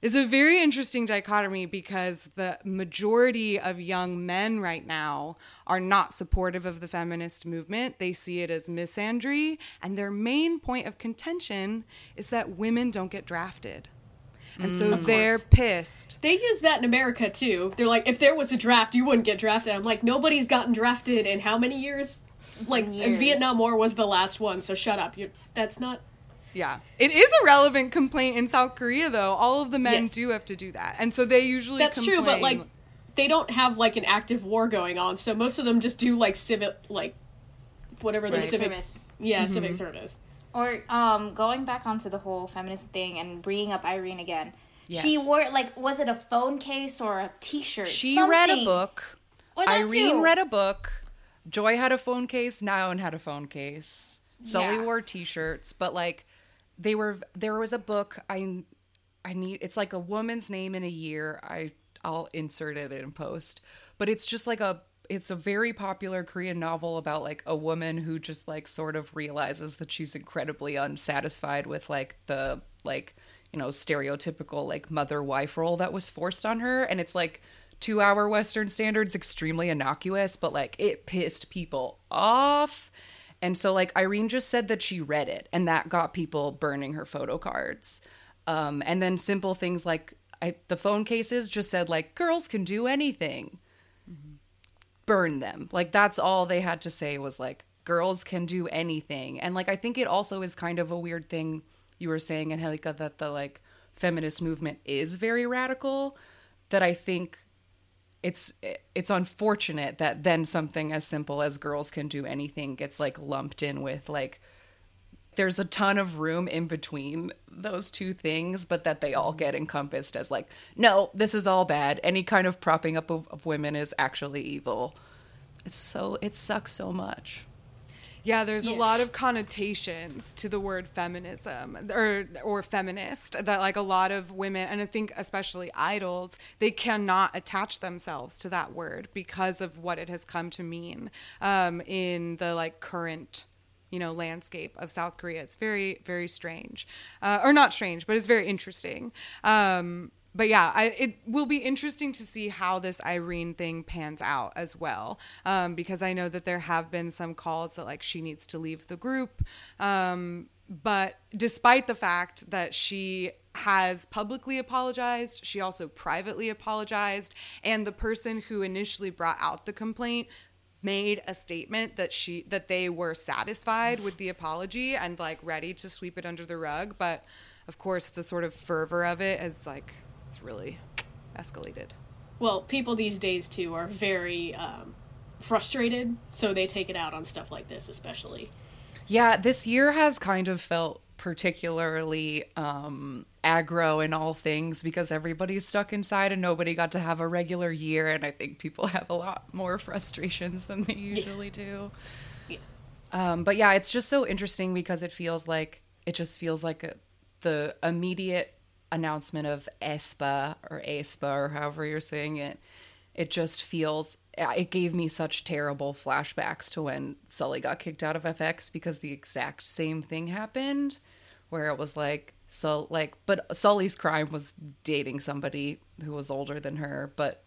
is a very interesting dichotomy because the majority of young men right now are not supportive of the feminist movement. They see it as misandry, and their main point of contention is that women don't get drafted. And so mm. they're pissed. They use that in America too. They're like, if there was a draft, you wouldn't get drafted. I'm like, nobody's gotten drafted in how many years? Like Years. Vietnam War was the last one, so shut up. You're, that's not Yeah. It is a relevant complaint in South Korea, though. All of the men Yes. do have to do that. And so they usually That's true, but like they don't have like an active war going on, so most of them just do like civic like whatever their Civic civic service. yeah, Mm-hmm. civic service. Or um going back onto the whole feminist thing and bringing up Irene again. She wore like was it a phone case or a t-shirt? She read a book. Or that Irene too. read a book. Joy had a phone case. Naeun had a phone case. Sulli Yeah. wore t-shirts, but like they were there was a book I I need it's like a woman's name in a year. I I'll insert it in post. But it's just like a it's a very popular Korean novel about like a woman who just like sort of realizes that she's incredibly unsatisfied with like the like you know stereotypical like mother wife role that was forced on her and it's like 2 hour western standards extremely innocuous but like it pissed people off and so like Irene just said that she read it and that got people burning her photo cards. Um, and then simple things like I, the phone cases just said like girls can do anything. Burn them. Like that's all they had to say was like girls can do anything. And like I think it also is kind of a weird thing you were saying Angelica that the like feminist movement is very radical that I think it's it's unfortunate that then something as simple as girls can do anything gets like lumped in with like there's a ton of room in between those two things but that they all get encompassed as like no this is all bad. Any kind of propping up of, of women is actually evil. It's so it sucks so much Yeah, there's a lot of connotations to the word feminism or or feminist that like a lot of women and I think especially idols, they cannot attach themselves to that word because of what it has come to mean um, in the like current you know landscape of South Korea. It's very very strange, uh, or not strange, but it's very interesting. Um, but yeah, I, it will be interesting to see how this Irene thing pans out as well, um, because I know that there have been some calls that like she needs to leave the group. Um, but despite the fact that she has publicly apologized, she also privately apologized, and the person who initially brought out the complaint made a statement that she that they were satisfied with the apology and like ready to sweep it under the rug but of course the sort of fervor of it is like it's really escalated Well, people these days too are very um, frustrated, so they take it out on stuff like this, especially. Yeah, this year has kind of felt particularly um aggro in all things because everybody's stuck inside and nobody got to have a regular year and I think people have a lot more frustrations than they usually do. Yeah. Um but yeah, it's just so interesting because it feels like it just feels like a, the immediate announcement of aespa or aespa or however you're saying it. It just feels it gave me such terrible flashbacks to when Sulli got kicked out of f(x) because the exact same thing happened where it was like so like but Sulli's crime was dating somebody who was older than her but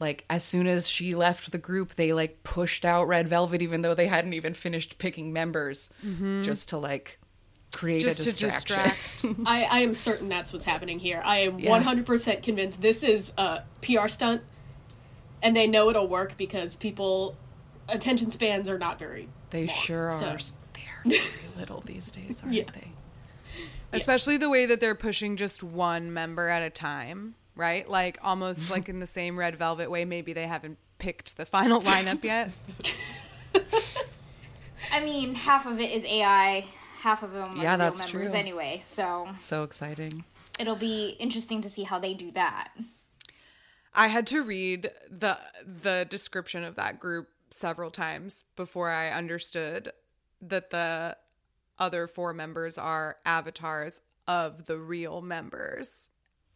like as soon as she left the group they like pushed out Red Velvet even though they hadn't even finished picking members mm-hmm. just to like create just a to distraction. distract I, I am certain that's what's happening here. I am Yeah. 100% convinced this is a PR stunt, and they know it'll work because people attention spans are not very. they long, sure so- are they're very little these days aren't Yeah. they especially the way that they're pushing just one member at a time right like almost like in the same red velvet way maybe they haven't picked the final lineup yet I mean, half of it is AI, half of them are Yeah, real that's members true. anyway. So so exciting it'll be interesting to see how they do that. I had to read the the description of that group several times before I understood that the other four members are avatars of the real members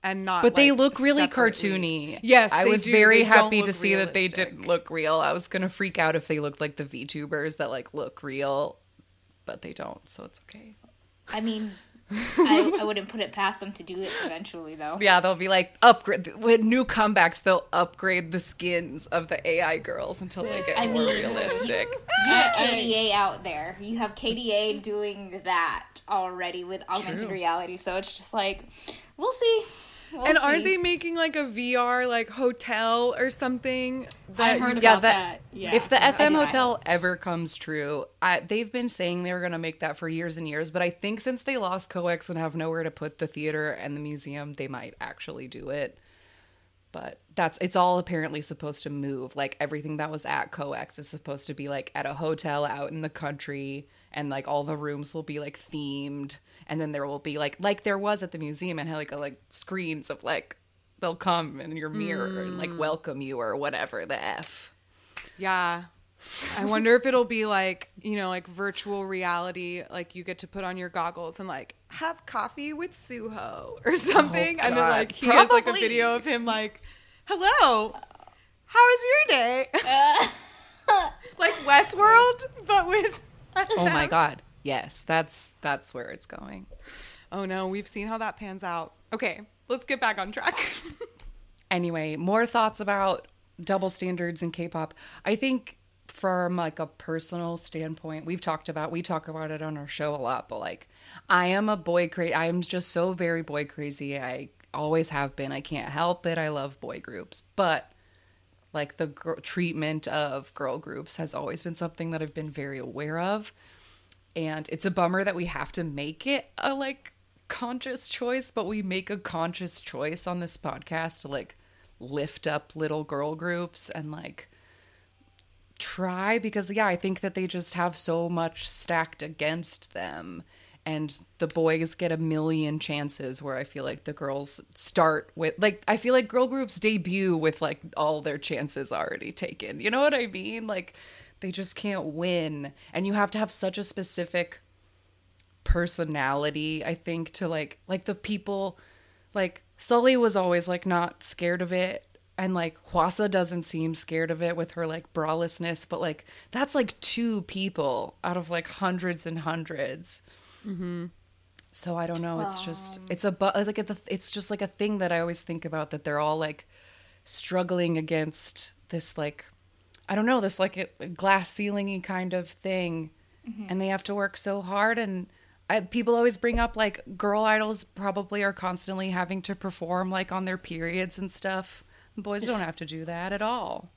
and not but they look really separately. cartoony. Yes, I they was do. very They happy look to see that they didn't look real. I was gonna freak out if they looked like the VTubers that like look real, but they don't, so it's okay. I mean, I, I wouldn't put it past them to do it eventually, though. Yeah, they'll be like upgrade with new comebacks. They'll upgrade the skins of the AI girls until they get I more mean- realistic. You have KDA out there. You have KDA doing that already with augmented True. reality. So it's just like, we'll see. We'll And see. aren't they making like a VR like hotel or something? That I heard you- Yeah, about that- that. Yeah. if the SM I know. Hotel ever comes true, I, they've been saying they were going to make that for years and years. But I think since they lost Coex and have nowhere to put the theater and the museum, they might actually do it. But that's it's all apparently supposed to move. Like everything that was at Coex is supposed to be like at a hotel out in the country, and like all the rooms will be like themed, and then there will be like like there was at the museum and had like a, like screens of like they'll come in your mirror and like mm. welcome you or whatever the f. Yeah. I wonder if it'll be like, you know, like virtual reality, like you get to put on your goggles and like have coffee with Suho or oh, something. and then like he has like a video of him like, hello, how was your day? like Westworld, but with. Oh my god. Yes, that's that's where it's going. Oh no, we've seen how that pans out. Okay, let's get back on track. Anyway, more thoughts about double standards in K-pop. I think from like a personal standpoint, we've talked about we talk about it on our show a lot, but like I am a boy crazy. I am just so very boy crazy. I always have been. I can't help it. I love boy groups, but like the gr- treatment of girl groups has always been something that I've been very aware of. And it's a bummer that we have to make it a like conscious choice, but we make a conscious choice on this podcast to like lift up little girl groups and like try because yeah, I think that they just have so much stacked against them. And the boys get a million chances where I feel like the girls start with like I feel like girl groups debut with like all their chances already taken. You know what I mean? Like they just can't win. And you have to have such a specific personality, I think, to like like the people like Sulli was always like not scared of it. And like Hwasa doesn't seem scared of it with her like bralessness, but like that's like two people out of like hundreds and 100s mm-hmm. So I don't know. It's just it's a but like it's just like a thing that I always think about that they're all like struggling against this like I don't know this like a glass ceilingy kind of thing, mm-hmm. and they have to work so hard. And I, people always bring up like girl idols probably are constantly having to perform like on their periods and stuff. Boys don't have to do that at all.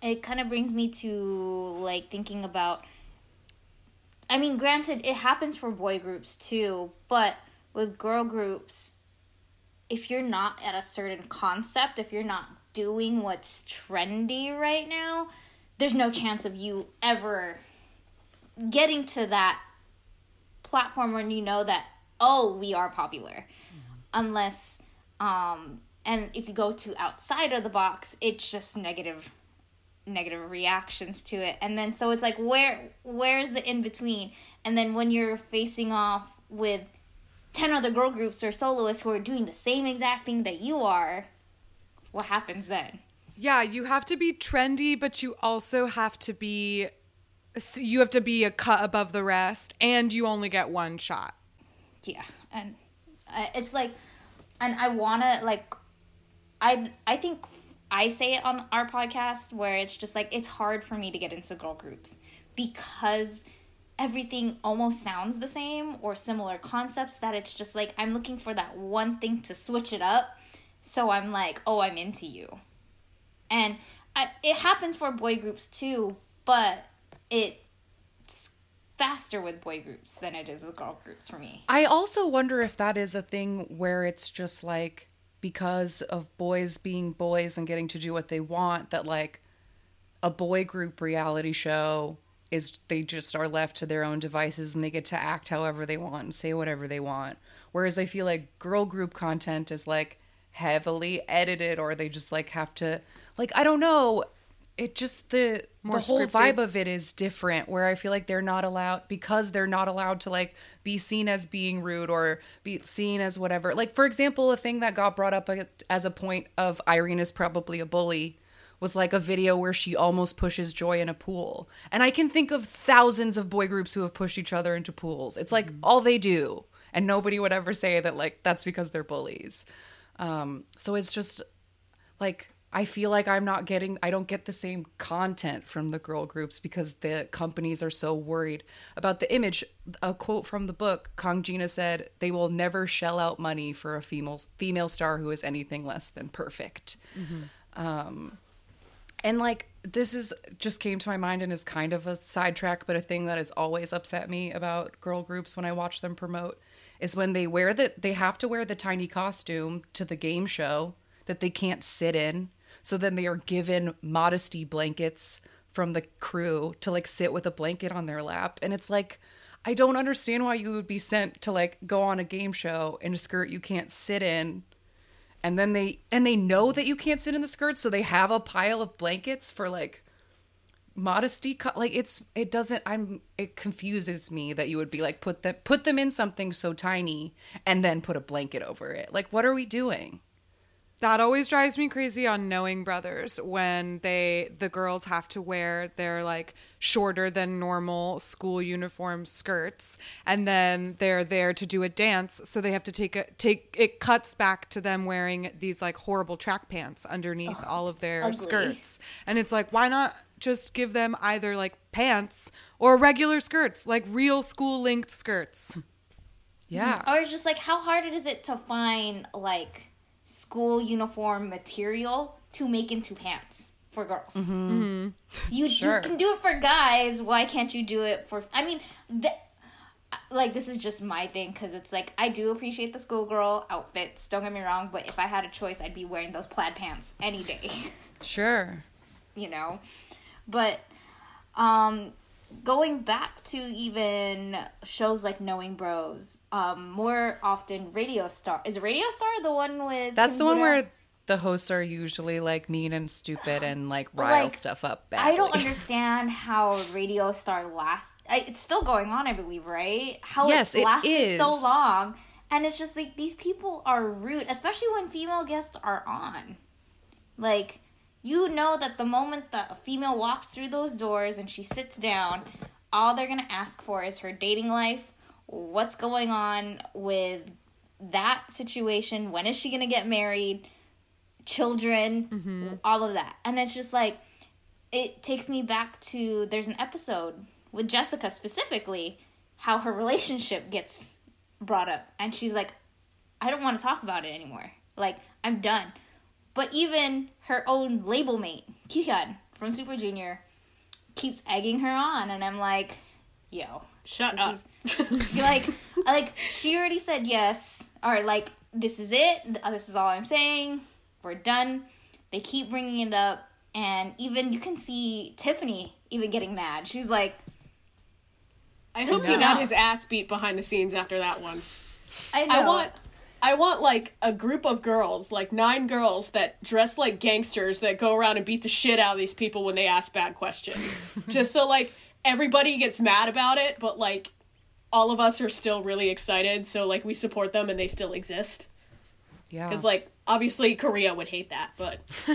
it kind of brings me to like thinking about I mean, granted it happens for boy groups too, but with girl groups if you're not at a certain concept, if you're not doing what's trendy right now, there's no chance of you ever getting to that platform when you know that oh, we are popular. Unless um and if you go to outside of the box, it's just negative negative reactions to it. And then so it's like where where's the in between and then when you're facing off with 10 other girl groups or soloists who are doing the same exact thing that you are what happens then Yeah, you have to be trendy, but you also have to be you have to be a cut above the rest and you only get one shot. yeah and uh, it's like and i want to like i i think i say it on our podcast where it's just like it's hard for me to get into girl groups because everything almost sounds the same or similar concepts that it's just like i'm looking for that one thing to switch it up so i'm like oh i'm into you and I, it happens for boy groups too but it's faster with boy groups than it is with girl groups for me I also wonder if that is a thing where it's just like because of boys being boys and getting to do what they want that like a boy group reality show is they just are left to their own devices and they get to act however they want and say whatever they want. Whereas I feel like girl group content is like heavily edited or they just like have to like I don't know it just the More the whole scripted. vibe of it is different where I feel like they're not allowed because they're not allowed to like be seen as being rude or be seen as whatever. Like for example, a thing that got brought up as a point of Irene is probably a bully was like a video where she almost pushes Joy in a pool. And I can think of thousands of boy groups who have pushed each other into pools. It's like mm-hmm. all they do. And nobody would ever say that like that's because they're bullies. Um so it's just like I feel like I'm not getting I don't get the same content from the girl groups because the companies are so worried about the image. A quote from the book, Kang Jina said, "They will never shell out money for a female female star who is anything less than perfect." Um and like this is just came to my mind and is kind of a sidetrack, but a thing that has always upset me about girl groups when I watch them promote is when they wear the they have to wear the tiny costume to the game show that they can't sit in. So then they are given modesty blankets from the crew to like sit with a blanket on their lap. And it's like I don't understand why you would be sent to like go on a game show in a skirt you can't sit in and then they and they know that you can't sit in the skirt so they have a pile of blankets for like modesty co- like it's it doesn't i'm it confuses me that you would be like put them put them in something so tiny and then put a blanket over it. Like what are we doing That always drives me crazy on Knowing Brothers when they the girls have to wear their like shorter than normal school uniform skirts and then they're there to do a dance so they have to take a take it cuts back to them wearing these like horrible track pants underneath all of their skirts. And it's like why not just give them either like pants or regular skirts, like real school length skirts. yeah or it's just like how hard is it to find like school uniform material to make into pants for girls. You, you Sure. can do it for guys. Why can't you do it for i mean the, like this is just my thing because it's like i do appreciate the schoolgirl outfits don't get me wrong but if i had a choice i'd be wearing those plaid pants any day. Sure. You know? But um going back to even shows like knowing bros um more often radio star is radio star the one with that's the one where the hosts are usually like mean and stupid and like rile Like, stuff up badly. I don't understand how Radio Star last. It's still going on, I believe, right? How Yes, it it lasted so long, and it's just like these people are rude, especially when female guests are on. Like, you know that the moment that a female walks through those doors and she sits down, all they're gonna ask for is her dating life what's going on with that situation? When is she going to get married? Children, mm-hmm. all of that. And it's just like, it takes me back to there's an episode with Jessica specifically, how her relationship gets brought up. And she's like, I don't want to talk about it anymore. Like, I'm done. But even her own label mate, Kyuhyun from Super Junior, keeps egging her on. And I'm like, yo, Shut up. is like like she already said yes or like this is it this is all i'm saying we're done they keep bringing it up and even you can see tiffany even getting mad she's like I hope he got his ass beat behind the scenes after that one. i know I want I want like a group of girls, like nine girls that dress like gangsters that go around and beat the shit out of these people when they ask bad questions. Just so like everybody gets mad about it, but like all of us are still really excited, so like we support them and they still exist. Yeah. Cuz like obviously Korea would hate that, but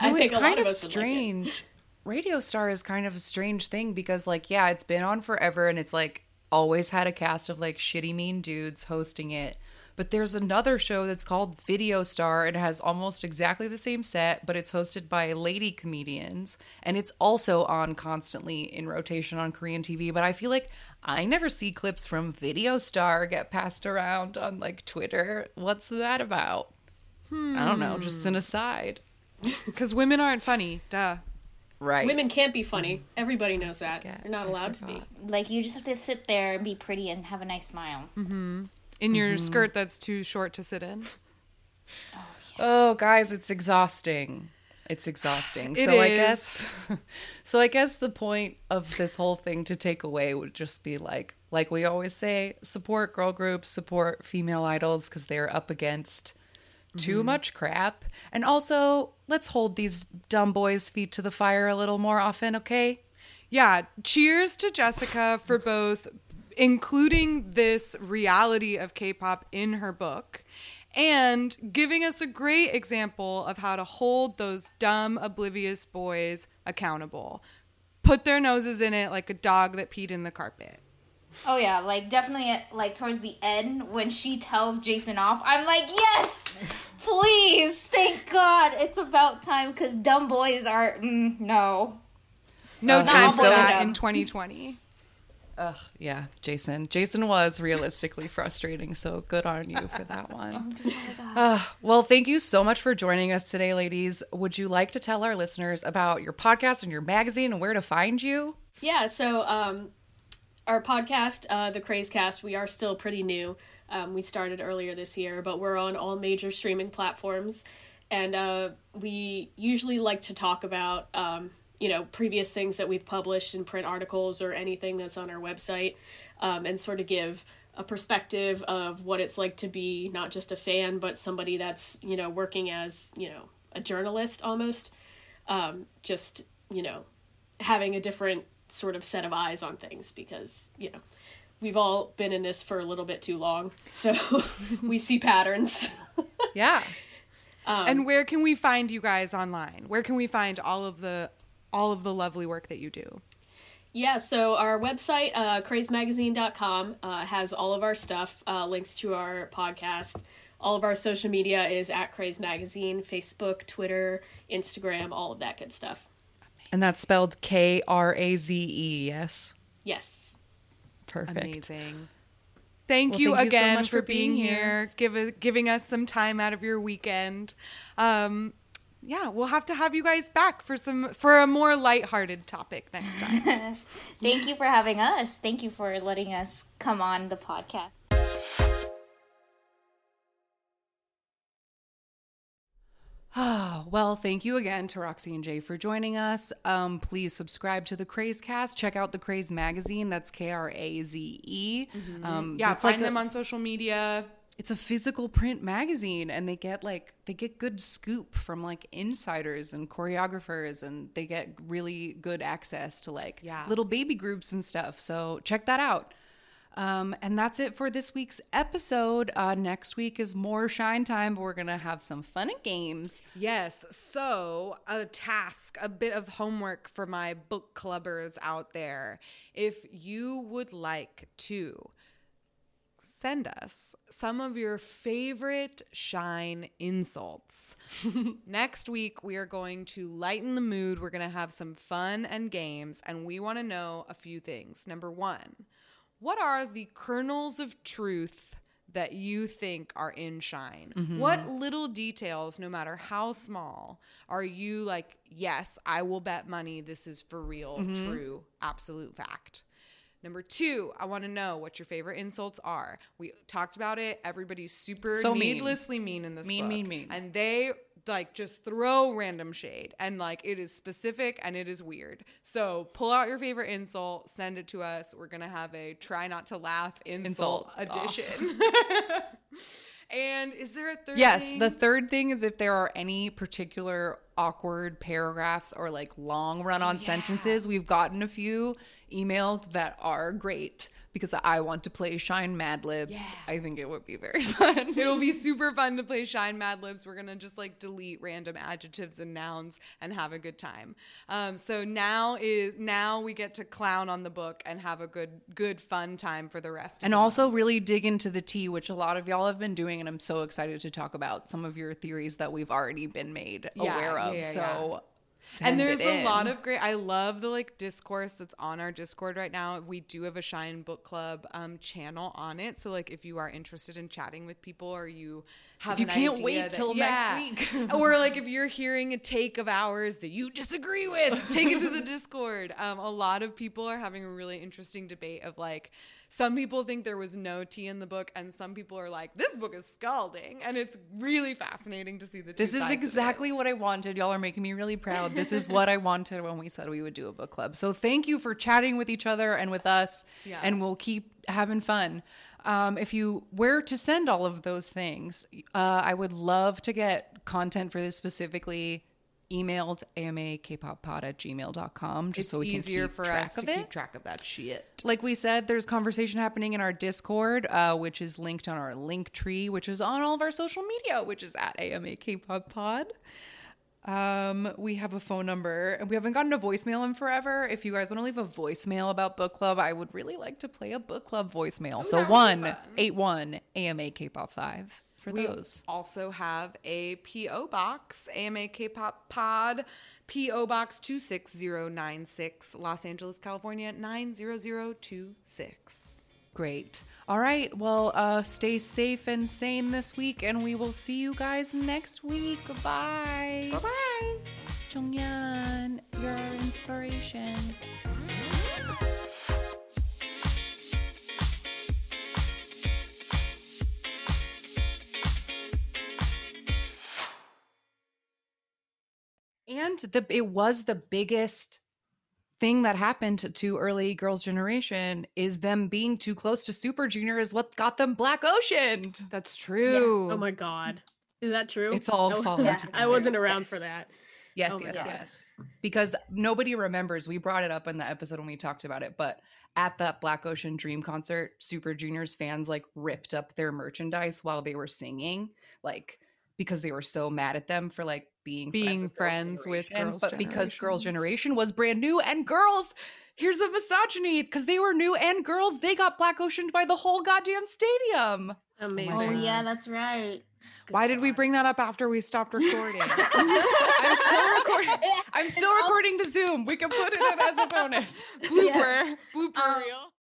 I No, think it's a kind lot of us would like it. strange. Radio Star is kind of a strange thing because, like, yeah, it's been on forever and it's like always had a cast of like shitty, mean dudes hosting it. But there's another show that's called Video Star. It has almost exactly the same set, but it's hosted by lady comedians. And it's also on constantly in rotation on Korean TV. But I feel like I never see clips from Video Star get passed around on like Twitter. What's that about? I don't know, just an hmm. aside. Because women aren't funny. Duh. Right. Women can't be mm. funny. Everybody knows that. Yeah, They're not I allowed to be. like you just have to sit there and be pretty and have a nice smile mm-hmm. In your mm-hmm. skirt that's too short to sit in. Oh, oh, guys, it's exhausting. It's exhausting. It so I guess so I guess the point of this whole thing to take away would just be like like we always say, support girl groups, support female idols cuz they're up against too Mm-hmm. much crap. And also, let's hold these dumb boys' feet to the fire a little more often, okay? Yeah. Cheers to Jessica for both including this reality of K pop in her book and giving us a great example of how to hold those dumb, oblivious boys accountable. Put their noses in it like a dog that peed in the carpet. Oh yeah, like definitely like towards the end when she tells Jason off, I'm like, yes, please, thank God, it's about time because dumb boys are mm, no. No Uh, time for so that dumb. in 2020. Ugh, yeah, Jason. Jason was realistically frustrating, so good on you for that one. Uh, well, thank you so much for joining us today, ladies. Would you like to tell our listeners about your podcast and your magazine and where to find you? Yeah, so um, our podcast, uh, the Kraze Cast, we are still pretty new. Um, we started earlier this year, but we're on all major streaming platforms, and uh, we usually like to talk about, um, you know, previous things that we've published in print articles or anything that's on our website, um, and sort of give a perspective of what it's like to be not just a fan, but somebody that's you know working as you know a journalist almost, um, just you know having a different sort of set of eyes on things because you know we've all been in this for a little bit too long so we see patterns Yeah. and where can we find you guys online? Where can we find all of the all of the lovely work that you do? yeah so our website uh, krazemagazine.com uh, has all of our stuff uh, links to our podcast all of our social media is at kraze magazine facebook twitter instagram all of that good stuff And that's spelled K R A Z E, yes? yes Perfect. Amazing. Thank Well, you thank you so again much for, for being, being here, here. give a, giving us some time out of your weekend. Um, yeah, we'll have to have you guys back for some for a more lighthearted topic next time. Thank you for having us. Thank you for letting us come on the podcast. well, thank you again to Roxy and Jay for joining us. Um, please subscribe to the Kraze Cast. Check out the Kraze magazine. That's K R A Z E. Um, yeah, find like a- them on social media. it's a physical print magazine and they get like they get good scoop from like insiders and choreographers and they get really good access to like Yeah. little baby groups and stuff so check that out Um, and that's it for this week's episode. Uh, next week is more shine time, but we're going to have some fun and games. Yes. So, a task, a bit of homework for my book clubbers out there. If you would like to send us some of your favorite shine insults. Next week, we are going to lighten the mood. We're going to have some fun and games, and we want to know a few things. Number one, what are the kernels of truth? That you think are in shine. Mm-hmm. What little details, no matter how small, are you like, yes, I will bet money this is for real, mm-hmm. true, absolute fact? Number two, I want to know what your favorite insults are. We talked about it. Everybody's super So needlessly mean in this Mean, book. mean, mean. And they like just throw random shade and like it is specific and it is weird. So pull out your favorite insult, send it to us. We're gonna have a try not to laugh insult, Insult edition. and is there a third? Yes, thing? the third thing is if there are any particular awkward paragraphs or like long run on sentences, we've gotten a few emailed that are great because I want to play Shine Mad Libs. Yeah. I think it would be very fun. It'll be super fun to play Shine Mad Libs. We're gonna just like delete random adjectives and nouns and have a good time. Um, so now is now we get to clown on the book and have a good good fun time for the rest. of it. and also really dig into the tea, which a lot of y'all have been doing, and I'm so excited to talk about some of your theories that we've already been made Yeah, aware of. yeah, yeah, so and there's a lot of great i love the like discourse that's on our discord right now we do have a shine book club um, channel on it so like if you are interested in chatting with people or you have you an can't wait that- till Yeah. next week. or like if you're hearing a take of ours that you disagree with take it to the discord um, a lot of people are having a really interesting debate of like some people think there was no tea in the book and some people are like this book is scalding and it's really fascinating to see the This is sides of it. exactly what I wanted. Y'all are making me really proud. This is what I wanted when we said we would do a book club. So thank you for chatting with each other and with us. Yeah. And we'll keep having fun. Um, if you where to send all of those things, uh, I would love to get content for this specifically emailed amakpoppod at gmail.com just it's so we easier for us to it keep track of that shit like we said, there's conversation happening in our Discord, uh, which is linked on our link tree, which is on all of our social media, which is at AMAKPodPod. Um, we have a phone number and we haven't gotten a voicemail in forever. If you guys want to leave a voicemail about book club, I would really like to play a book club voicemail. so would be one eight one AMA K-pop five for we those. also have a po box ama k-pop pod po box 26096 los angeles california 90026 Great. All right. Well, uh, stay safe and sane this week, and we will see you guys next week. Bye. bye Jonghyun, you're our inspiration. And the it was the biggest thing that happened to early girls' generation is them being too close to Super Junior is what got them black oceaned. that's true Oh my god. Is that true? It's all I- falling Yeah. I wasn't around for that. Yes, Oh yes, God. yes. Because nobody remembers. We brought it up in the episode when we talked about it, but at that Black Ocean Dream concert, Super Junior's fans like ripped up their merchandise while they were singing, like because they were so mad at them for like being Being friends friends with, with Girls' Generation. Girls' but because Girls' Generation. Generation was brand new and girls. Here's a misogyny because they were new and girls. They got black oceaned by the whole goddamn stadium. Amazing. Oh yeah, that's right. why did we bring that up after we stopped recording I'm still recording. I'm still recording to Zoom. We can put it in as a bonus. blooper blooper Um, reel